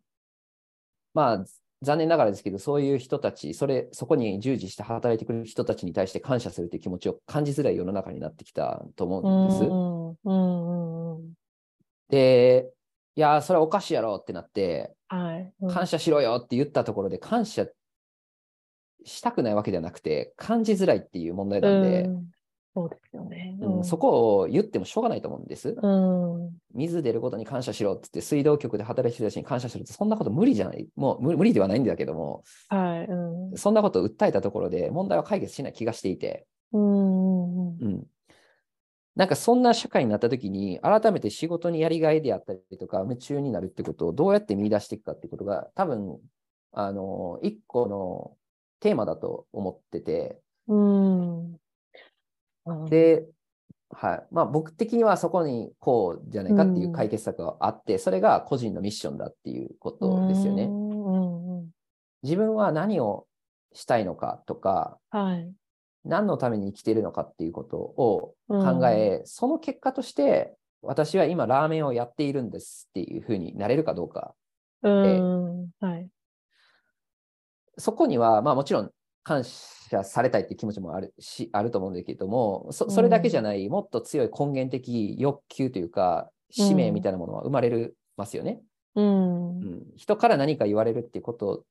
まあ残念ながらですけど、そういう人たち、それ、そこに従事して働いてくれる人たちに対して感謝するという気持ちを感じづらい世の中になってきたと思うんです。うんうんうん。で、いやー、それはおかしいやろってなって、はい。感謝しろよって言ったところで、感謝したくないわけではなくて、感じづらいっていう問題なんで、うんそうですよね。うんそこを言ってもしょうがないと思うんです。うん。水出ることに感謝しろって言って、水道局で働いてる人たちに感謝するって、そんなこと無理じゃない。もう無無理ではないんだけども、はい。うん。そんなことを訴えたところで問題は解決しない気がしていて、うん。うん。なんかそんな社会になった時に、改めて仕事にやりがいであったりとか、夢中になるってことをどうやって見出していくかってことが、多分、あの、一個のテーマだと思ってて、うん。で、はい。まあ僕的にはそこにこうじゃないかっていう解決策があって、それが個人のミッションだっていうことですよね。自分は何をしたいのかとか、はい。何のために生きているのかっていうことをうん考え、その結果として、私は今ラーメンをやっているんですっていうふうになれるかどうか。うん。はい。そこには、まあもちろん感謝されたいっていう気持ちもあるし、あると思うんだけども、そそれだけじゃない、もっと強い根源的欲求というか、使命みたいなものは生まれるますよね。うん。うん人から何か言われるっていうことを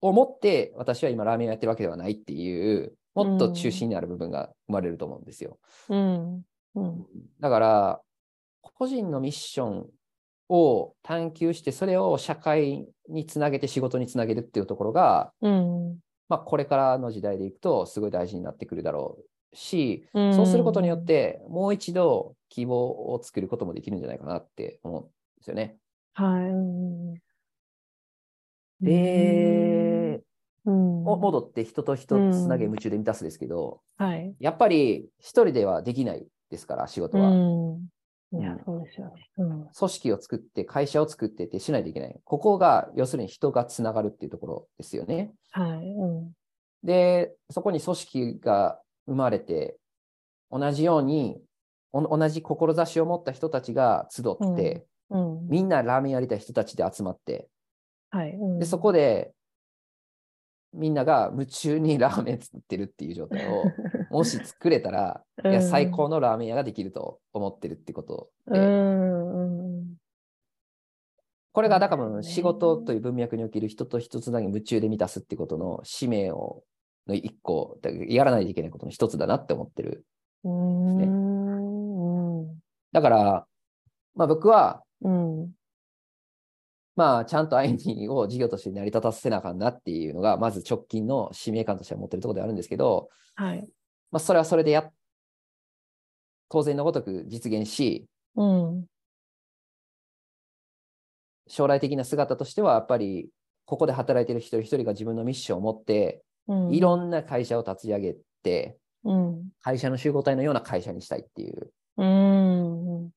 思って、私は今ラーメンをやってるわけではないっていう、もっと中心にある部分が生まれると思うんですよ。うん。うん。だから、個人のミッションを探求して、それを社会につなげて仕事につなげるっていうところが、うん。まあ、これからの時代でいくと、すごい大事になってくるだろうし、うんそうすることによっ、て、もう一度希望を作ることもできるんじゃないかなって思うんですよね。はい。うん。で、うん、も戻って人と人つなげ夢中で満たすですけど、はい。やっぱり一人ではできないですから、仕事は。うん。いやうん、そうですよね。うん。組織を作って、会社を作ってってしないといけない。ここが、要するに人がつながるっていうところですよね。はい。うん。で、そこに組織が生まれて、同じように、お同じ志を持った人たちが集って、うん。みんなラーメンやりたい人たちで集まって、はい。うんで、そこで、みんなが夢中に [laughs] ラーメン作ってるっていう状態を、[laughs] もし作れたら、いや、最高のラーメン屋ができると思ってるってことで、うん。うん。これがだから仕事という文脈における人と人つなぎ夢中で満たすってことの使命を、の一個、だやらないといけないことの一つだなって思ってる。うん。うん。だから、まあ僕は、うん。まあちゃんとアイニーを事業として成り立たせなあかんなっていうのが、まず直近の使命感としては持ってるところではあるんですけど、はい。まあそれはそれでやっ、当然のごとく実現し、うん。将来的な姿としては、やっぱり、ここで働いている一人一人が自分のミッションを持って、うん。いろんな会社を立ち上げて、うん。会社の集合体のような会社にしたいっていううん。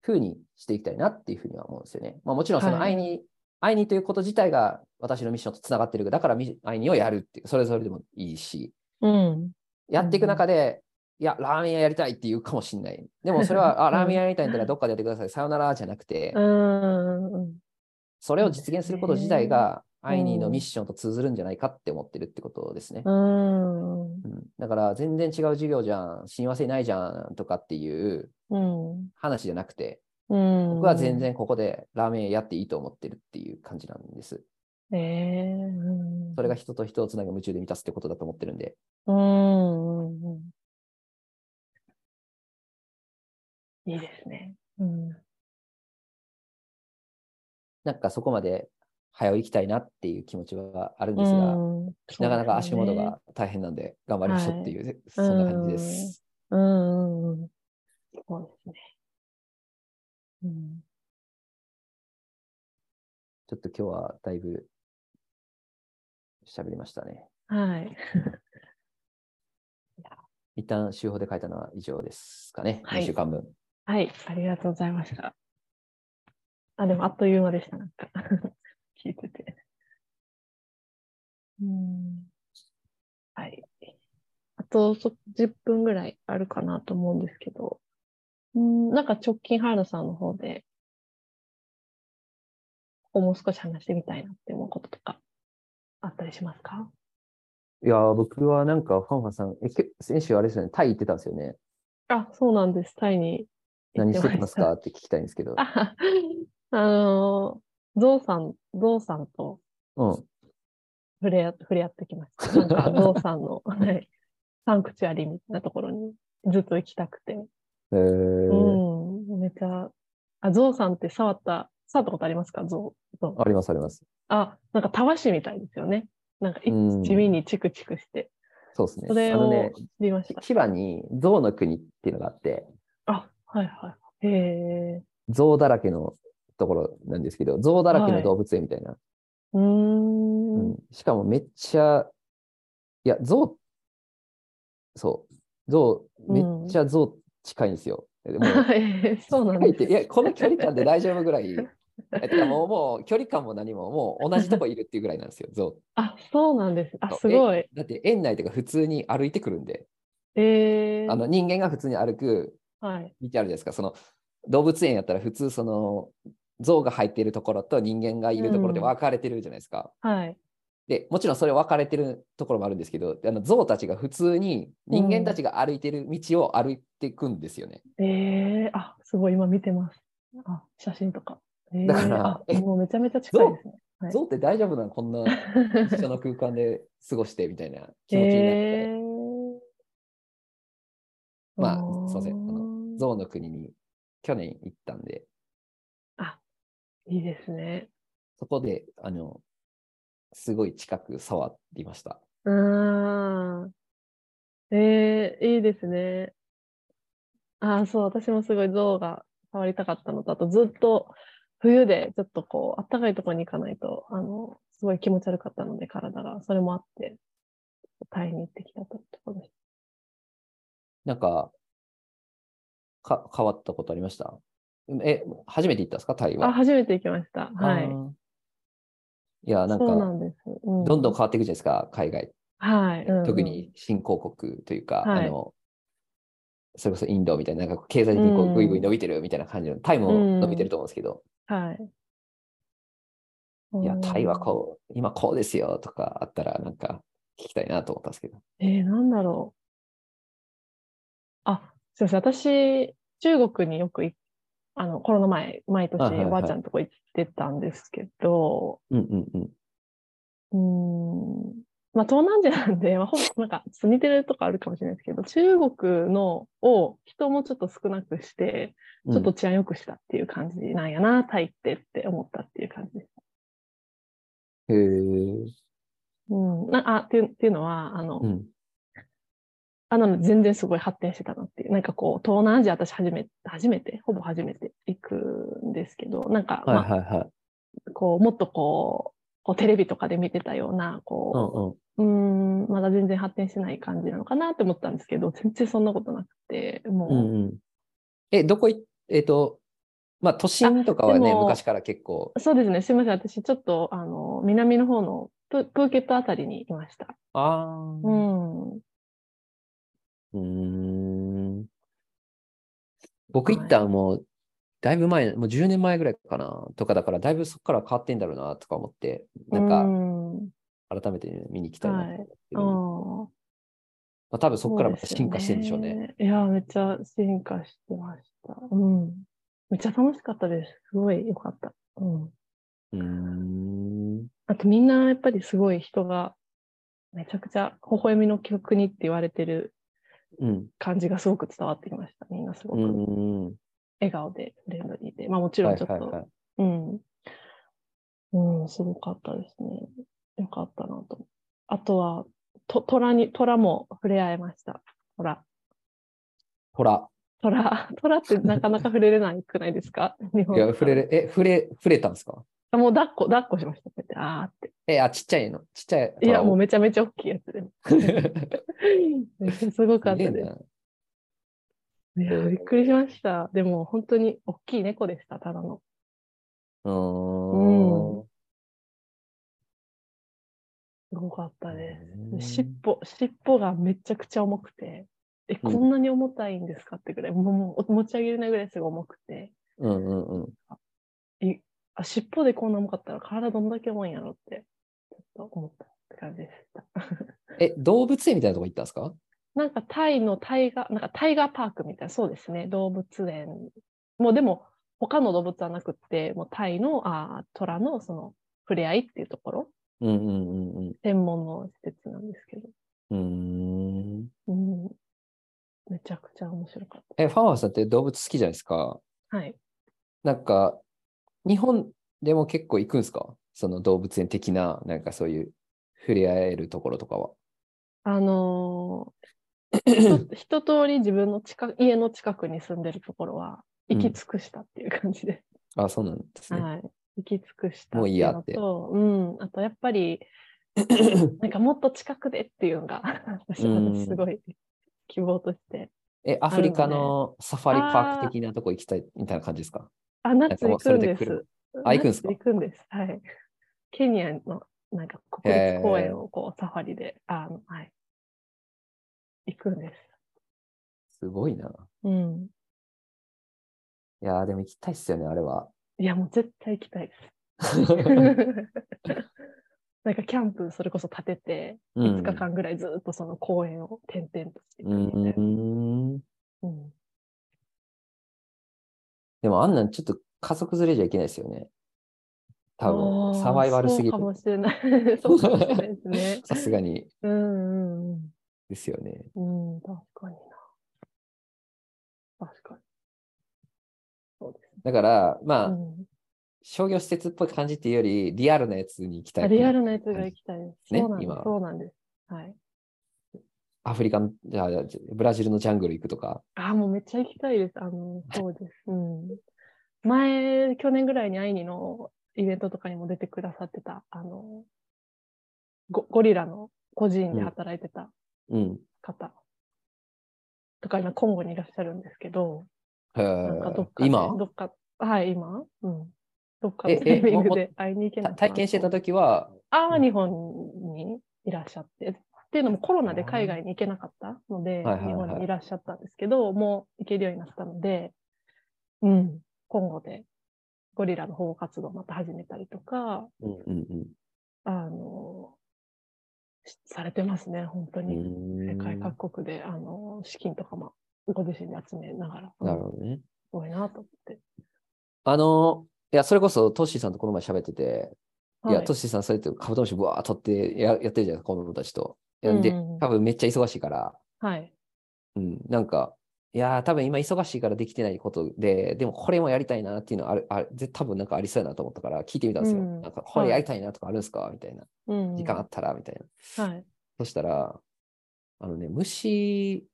ふうにしていきたいなっていうふうには思うんですよね。まあもちろんそのはい愛に、愛にということ自体が私のミッションとつながってる。だからミ愛にをやるっていう、それぞれでもいいし、うん。やっていく中で、いや、ラーメン屋やりたいっていうかもしれない。でもそれは、[laughs] あ、ラーメン屋やりたいんだったらどっかでやってください。さよならじゃなくて、うん。それを実現すること自体がうんアイニーのミッションと通ずるんじゃないかって思ってるってことですね。うん。うんだから全然違う授業じゃん、親和性ないじゃんとかっていううん。話じゃなくて、うん。僕は全。然ここでラーメン屋やっていいと思ってるっていう感じなんです。ええうん。それが人と人をつなぐ夢中で満たすってことだと思ってるんで。うんうんうん。いいですね。うん。なんかそこまで早行きたいなっていう気持ちはあるんですが、うんなかなか足元。が大変なんで頑張りましょうっていう、そんな感じです。うん。そうですね。うん。ちょっと今日はだいぶ喋りましたね。はい。[laughs] 一旦週報で書いたのは以上ですかね。はい2週間分。はい。ありがとうございました。あ、でもあっという間でした。なんか [laughs] 聞いてて。うん。はい。あとそ10分ぐらいあるかなと思うんですけど、うん、なんか直近原田さんの方で、ここもう少し話してみたいなって思うこととかあったりしますか？いやー、僕はなんかファンファンさん、えけ先週あれですよね、タイ行ってたんですよね。あ、そうなんです。タイに行何ってましてますか？って聞きたいんですけど。あ、あの、ゾウさん、ゾウさんとうん。触れ合触れ合ってきました。なんか、ゾウさんの、[laughs] はい、サンクチュアリみたいなところにずっと行きたくて。えーうん、めっちゃ、あ、ゾウさんって触った、触ったことありますか？ゾウ。ゾウあります、あります。あ、なんかたわしみたいですよね。なんか、地味にチクチクして。そうですね。それを知りました。千葉に象の国っていうのがあって、あ、はいはい。へえ。象だらけのところなんですけど、象だらけはいの動物園みたいな。うーん。うんしかもめっちゃ、いや、象、そう、象、めっちゃ象近いんですよ。でもえー [laughs] そうなんです近いや、この距離感で大丈夫ぐらい、えてかもう、もう距離感も何も、もう同じとこいるっていうぐらいなんですよ、[laughs] 象。あ、そうなんです。あ、すごい。だって園内とか普通に歩いてくるんで、えー、あの人間が普通に歩くはい。道あるじゃないですか、その動物園やったら普通その象が入っているところと人間がいるところでうん分かれてるじゃないですか。はい。でもちろんそれ分かれてるところもあるんですけど、あの象たちが普通に人間たちが歩いてる道を歩いていくんですよね。えー、あ、すごい、今見てます。あ、写真とか。えー、だからもうめちゃめちゃ近いですね。はい象って大丈夫なの？こんな一緒の空間で過ごしてみたいな気持ちになって、[laughs] えー、まあすいませんあの象の国に去年行ったんで、いいですね。そこであのすごい近く触りました。うーん。えー、いいですね。あ、そう、私もすごい象が触りたかったのと、あとずっと冬でちょっとこう、暖かいところに行かないと、あの、すごい気持ち悪かったので、体が。それもあって、タイに行ってきたところです。なんか、か変わったことありました？え、初めて行ったんですか？タイは。あ、初めて行きました。はい。いや、なんか、どんどん変わっていくじゃないですか、海外。はい。うんうん特に新興国というか、はいあの、それこそインドみたいな、なんか経済的にこうんうぐいぐい伸びてるみたいな感じの、タイも伸びてると思うんですけど、はい。いや、タイはうんこう、今こうですよとかあったら、なんか聞きたいなと思ったんですけど。えー、なんだろう。あ、すいません。私、中国によくいあの、コロナ前、毎年おばあちゃんのとこ行ってたんですけど、うんうんうん。うーん、まあ、東南アジアなんで、[laughs] まあ、ほぼ、なんか、似てるとこあるかもしれないですけど、中国のを人もちょっと少なくして、ちょっと治安良くしたっていう感じなんやな、タイってって思ったっていう感じです。うん、へえ。うん、なあっていうっていうのは、あの、うん。あの、全然すごい発展してたなっていう。なんかこう、東南アジア私初めて、初めて、ほぼ初めて行くんですけど、なんか、はいまはいはい。あ、こう、もっとこう、こうテレビとかで見てたような、うんこうん。う、うーん、まだ全然発展してない感じなのかなって思ったんですけど、全然そんなことなくて、もう、うんうん。え、どこい、えっ、と、まあ都心とかはね、昔から結構、そうですね、すいません、私ちょっと、あの、南の方のププーケットあたりにいました。ああ、う。うんーん。僕行ったのもう、だいぶ前、もう10年前ぐらいかな、とかだから、だいぶそこから変わってんだろうな、とか思って、なんうか、ん改めてね見に行きたいなと思ったけあど、あ。まあ、多分そこからまた進化してるんでしょうね。。いや、めっちゃ進化してました。うん。めっちゃ楽しかったです。すごい良かった。うん。うーん。あとみんなやっぱりすごい人が、めちゃくちゃ微笑みの曲にって言われてるうん。感じがすごく伝わってきました。みんなすごく笑顔でフレンドリーで。まあもちろはんちょっと、いはいはい。うん。うん、すごかったですね。よかったなと。あとは、と虎に、虎も触れ合えました。虎。ほら。虎、虎ってなかなか触れれないくないですか？日本いや、触れる、え、触れ、触れたんですか？あもう抱っこ、抱っこしました。こうやってあーって。え、あ、ちっちゃいの？ちっちゃい。いや、もうめめちゃめちゃ大きいやつで。[laughs] すごかったです。いや、びっくりしました。でも本当に大きい猫でした、ただの。うーん。すごかったです。尻尾、尻尾がめちゃくちゃ重くて、え、うんこんなに重たいんですかってぐらい、もうもう持ち上げれないぐらいすごい重くて、うんうんうん。いあ尻尾でこんな重かったら体どんだけ重いんやろって、ちょっと思ったって感じでした。[laughs] え、動物園みたいなとこ行ったんですか？なんかタイのタイガー、なんかタイガーパークみたいな、そうですね、動物園。もうでも、他の動物はなくって、もうタイの、あー虎のその触れ合いっていうところ、うんうんうんうん。専門の施設なんですけど、うーん。うん、めちゃくちゃ面白かった。え、ファンハウスさんって動物好きじゃないですか？はい。なんか、日本でも結構行くんですか？その動物園的な、なんかそういう触れ合えるところとかは。あのー [laughs] 一通り自分の近く家の近くに住んでるところは行き尽くしたっていう感じです。あ、そうなんですね。はい。行き尽くしたもういいやってうん。あとやっぱり、[laughs] なんかもっと近くでっていうのが、[laughs] 私はすごい希望として。え、アフリカのサファリパーク的なとこ行きたいみたいな感じですか？あ、夏行くんです。あ行くんですか？夏行くんです。はい。ケニアのなんか国立公園をこうサファリで、あの、はい。行くんです。すごいな。うん。いやーでも行きたいっすよね、あれは。いや、もう絶対行きたいです。[laughs] なんかキャンプそれこそ立てて、うん5日間ぐらいずっとその公園を転々としていくうみたいな。ーん。うんでもあんなんちょっと家族連れじゃいけないですよね。多あ分、ーサバイバルすぎるそうか。もしれない。[laughs] そうかもしれないですね。[laughs] さすがにうんうんうん。ですよね。うん、確かにな。確かに。そうですね。だから、まあ、うん商業施設っぽい感じっていうより、リアルなやつに行きたい。あリアルなやつが行きたいです。ねそうなんです。今そうなんです。はい。アフリカの、じゃあ、ブラジルのジャングル行くとか。あ、もうめっちゃ行きたいです。あの、そうです。うん。前、去年ぐらいにアイニのイベントとかにも出てくださってた、あの、ゴゴリラの個人で働いてたうん。方とか今、コンゴにいらっしゃるんですけど、へなんかどっーかで、今？どっか、はい、今？うん。どっかのえタイミングで会いに行けなたい体験してた時は、ああ、日本にいらっしゃって。っていうのもコロナで海外に行けなかったので、はいはいはい日本にいらっしゃったんですけど、もう行けるようになったので、うん、今後でゴリラの保護活動をまた始めたりとか、うんうんあの、しされてますね、本当うん。に。世界各国で、あの、資金とかもご自身で集めながら、なるうんほどね。すごいなと思って。あの、いや、それこそトッシーさんとこの前喋ってて、いや、はいトッシーさん、そうやってカブトムシぶわー取ってややってるじゃないですか、子供たちと。で多分めっちゃ忙しいから、はい。うん、なんか、いやー、多分今忙しいからできてないことで、でもこれもやりたいなっていうのはある、あ多分なんかありそうやなと思ったから聞いてみたんですよ。うんなんか、これやりたいなとかあるんですか？みたいな。うん。時間あったらみたいな。はい。そしたら、あのね、虫、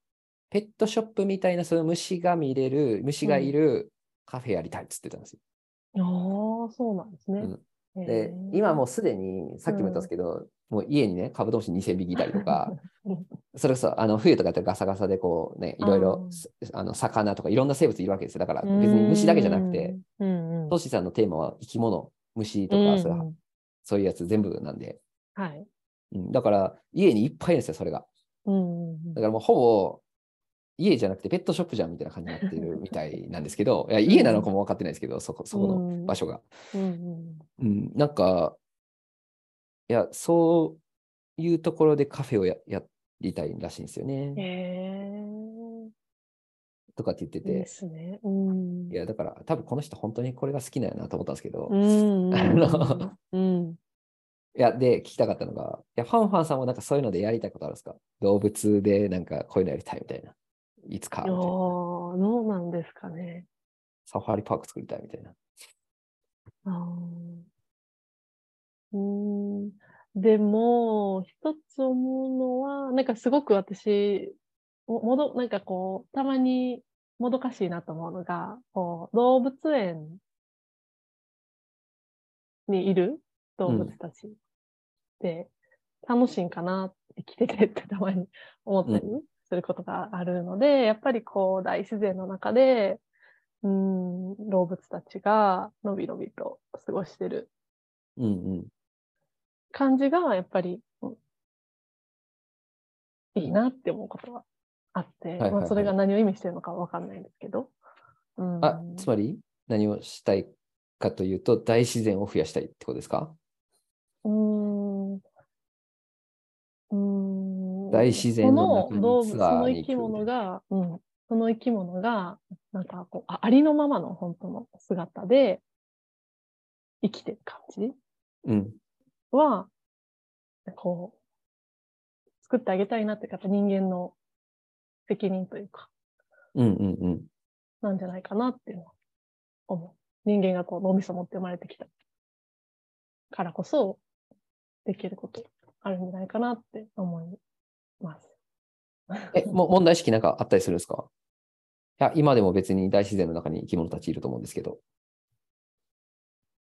ペットショップみたいなその虫が見れる、虫がいるカフェやりたいっつってたんですよ。ああ、そうなんですね。うんへでー、今もうすでに、さっきも言ったんですけど、もう家にね、カブトムシ2000匹いたりとか、[laughs] それこそあの冬とかやったらガサガサでこうね、いろいろすあの魚とかいろんな生物いるわけですよ。だから別に虫だけじゃなくて、、うんうん。トシさんのテーマは生き物、虫とか、うんうん。そういうそういうやつ全部なんで、はい。うん、だから家にいっぱいいるんですよ、それが。うんうんうん。だからもうほぼ家じゃなくてペットショップじゃんみたいな感じになってるみたいなんですけど、[laughs] いや家なのかも分かってないですけど、そこそこの場所が。うんうんうん、なんか、いや、そういうところでカフェをややりたいらしいんですよね。へえ。とかって言ってでて、すね。うん。いや、だから多分この人本当にこれが好きなんやなと思ったんですけど、うあん。[laughs] のうん。いや、で、聞きたかったのが、いや、ファンファンさんもなんかそういうのでやりたいことあるんですか？動物でなんかこういうのやりたいみたいな。いつかみたいどうなんですかね。サファリパーク作りたいみたいな。あーうーん。でも、一つ思うのは、なんかすごく私、ももど、なんかこう、たまにもどかしいなと思うのが、こう、動物園にいる動物たちって楽しいんかなって生きててってたまに思ったりすることがあるので、やっぱりこう、大自然の中で、うーん、動物たちがのびのびと過ごしてるうんうん。感じが、やっぱり、うんいいなって思うことはあって、まあ、それが何を意味してるのかわかんないんですけど。うん、あ、つまり何をしたいかというと、大自然を増やしたいってことですか？うーん。うーん。大自然の動物、その生き物が、うん。その生き物が、なんかこう、あありのままの本当の姿で生きてる感じうん。は、こう、作ってあげたいなって、やっぱ人間の責任というか、うんうんうん。なんじゃないかなっていうのは思う。人間がこう脳みそ持って生まれてきたからこそ、できることあるんじゃないかなって思います。え、も問題意識なんかあったりするんですか？いや、今でも別に大自然の中に生き物たちいると思うんですけど。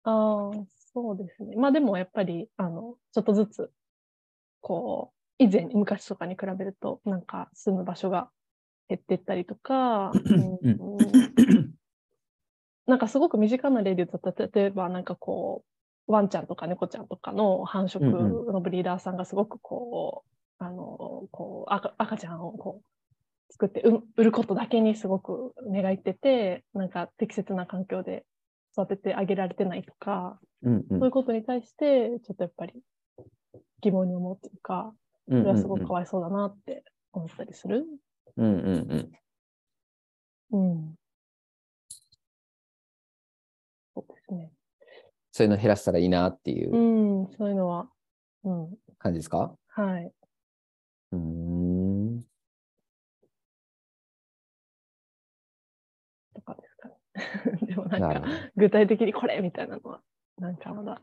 ああ、そうですね。まあでもやっぱり、あの、ちょっとずつ、こう、以前、昔とかに比べると、なんか住む場所が減っていったりとか、うんなんかすごく身近な例で言うと、例えばなんかこう、ワンちゃんとか猫ちゃんとかの繁殖うんのブリーダーさんがすごくこう、あの、こう赤、赤ちゃんをこう、作ってう売ることだけにすごく願いってて、なんか適切な環境で育ててあげられてないとか、うんうんそういうことに対して、ちょっとやっぱり疑問に思うというか、うんそれはすごくかわいそうだなって思ったりする。うんうんうん。うん。そうですね。そういうの減らしたらいいなっていううんそういうのは、うん。感じですか？はい。うーん。とかですかね。[laughs] でもなんか。具体的にこれみたいなのは、なんかまだ、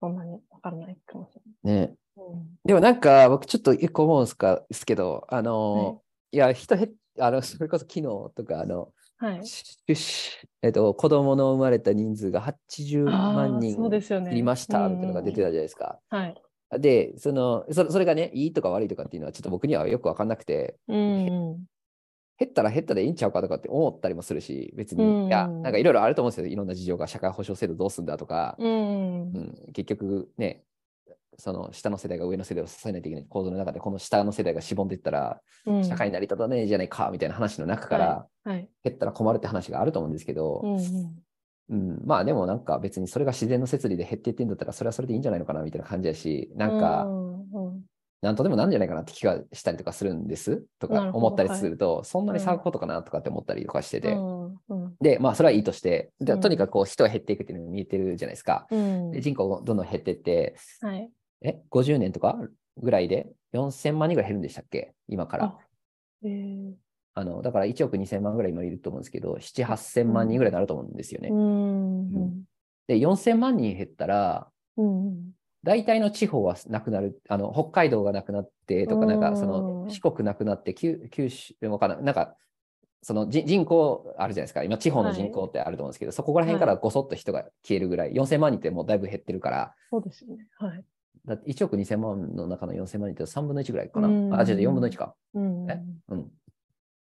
そんなにわからないかもしれね。ない。うんでもなんか、僕ちょっと一個思うんですか？ですけど、あの、はいい、や、人へ、あの、それこそ昨日とか、あの、はい。えっと、子供の生まれた人数が80万人。いりましたみたいなのが出てたじゃないですか。はい。で、そのそれ、それがね、いいとか悪いとかっていうのはちょっと僕にはよくわかんなくて、うんうん。減ったら減ったでいいんちゃうかとかって思ったりもするし、別に、うんいや、なんかいろいろあると思うんですよ。いろんな事情が、社会保障制度どうすんだとか、うんう。ん、結局ね、その下の世代が上の世代を支えないといけない構造の中で、この下の世代がしぼんでいったら、うん社会成り立たねえじゃないかみたいな話の中から、はい。減ったら困るって話があると思うんですけど、うんうん。うん、まあでもなんか別にそれが自然の摂理で減っていってんだったら、それはそれでいいんじゃないのかなみたいな感じやし、なんか、なんとでもなんじゃないかなって気がしたりとかするんですとか思ったりすると、そんなに騒ぐことかなとかって思ったりとかしてて、うんうん。で、まあそれはいいとして、とにかくこう人が減っていくっていうのが見えてるじゃないですか。うん。で人口どんどん減ってって、はい。え、50年とかぐらいで4000万人ぐらい減るんでしたっけ？今から。あ。えーあの、だから1億2000万ぐらい今いると思うんですけど、7、8000万人ぐらいになると思うんですよね。うんうんで、4000万人減ったら、うん大体の地方はなくなる、あの北海道がなくなってとか、なんかそうんの四国なくなって、九九州でもかな、なんかその人人口あるじゃないですか、今、地方の人口ってあると思うんですけど、そこら辺からごそっと人が消えるぐらい、4000万人ってもうだいぶ減ってるから、そうですよね。はい。だって1億2000万の中の4000万人って3分の1ぐらいかな。うんあ、違う、4分の1か。うんえ？うん。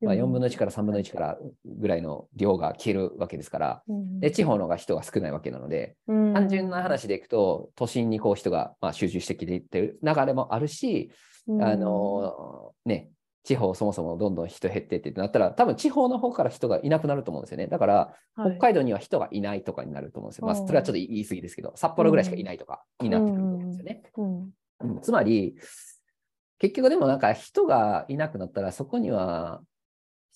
まあ、4分の1から3分の1からぐらいの量が消えるわけですから、で、地方の方が人が少ないわけなので、単純な話でいくと、都心にこう人がまあ集中してきていってる流れもあるし、あのね、地方そもそもどんどん人減ってってなったら、多分地方の方から人がいなくなると思うんですよね。だから、北海道には人がいないとかになると思うんですよ。まあ、うんそれはちょっと言い過ぎですけど、札幌ぐらいしかいないとかになってくると思うんですよね。うん。うん。つまり、結局でもなんか人がいなくなったら、そこには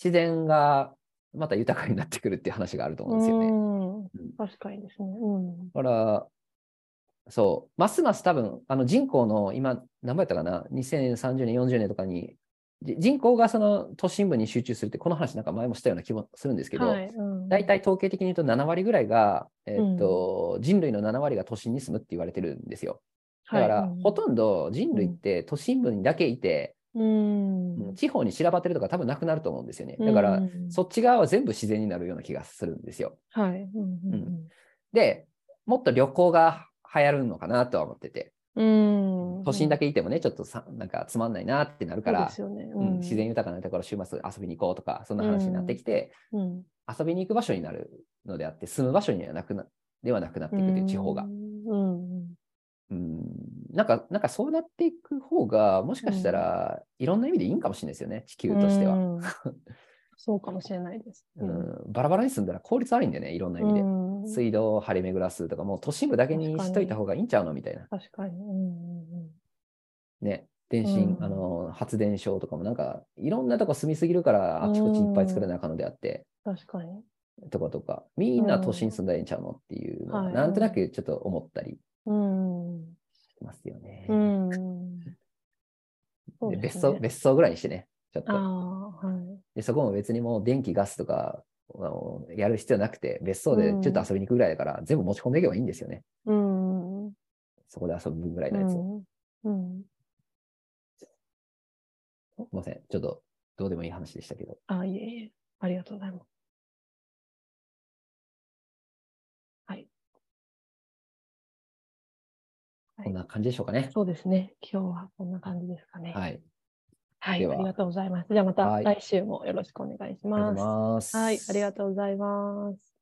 自然がまた豊かになってくるっていう話があると思うんですよね。うん確かにですね。うん。だから、そう、ますます多分、あの人口の今、何倍やったかな、2030年、40年とかに、じ人口がその都心部に集中するって、この話なんか前もしたような気もするんですけど、はい。うん大体統計的に言うと7割ぐらいが、えーっと人類の7割が都心に住むって言われてるんですよ。だから、はいほとんど人類って都心部にだけいて、うん。地方に散らばってるとか多分なくなると思うんですよね。だから、うんそっち側は全部自然になるような気がするんですよ。はい。うんで、もっと旅行が流行るのかなとは思ってて、うん。うん。都心だけけいてもね、ちょっとさなんかつまんないなってなるから。うん自然豊かなところ週末遊びに行こうとか、そんな話になってきて、うん。遊びに行く場所になるのであって、住む場所にはなくなではなくなっていくという地方が。うん。うん、なんか、なんかそうなっていく方が、もしかしたらいろんな意味でいいんかもしれないですよね、地球としては。うん [laughs] そうかもしれないです。うん、バラバラに住んだら効率悪いんでね、いろんな意味で。うん水道を張り巡らすとか、もう都心部だけにしといた方がいいんちゃうのみたいな。確かに。うんね。電信、うんあの、発電所とかもなんか、いろんなとこ住みすぎるから、あちこちいっぱい作らなあかんのであって、確かに。とかとか、みんな都心住んだらええんちゃうのっていうのは、はいなんとなくちょっと思ったりうん。しますよね。別荘、別荘ぐらいにしてね、ちょっと。はい。でそこも別にもう電気、ガスとか、あのやる必要なくて、別荘でちょっと遊びに行くぐらいだから、全部持ち込んでいけばいいんですよね。うん。そこで遊ぶぐらいうのやつを。ん。うん。すいません。ちょっとどうでもいい話でしたけど。あ、いえいえ。ありがとうございます。こんな感じでしょうかね。そうですね。今日はこんな感じですかね。はい。はい。ありがとうございます。じゃあまたはい来週もよろしくお願いし。ます。はい。ありがとうございます。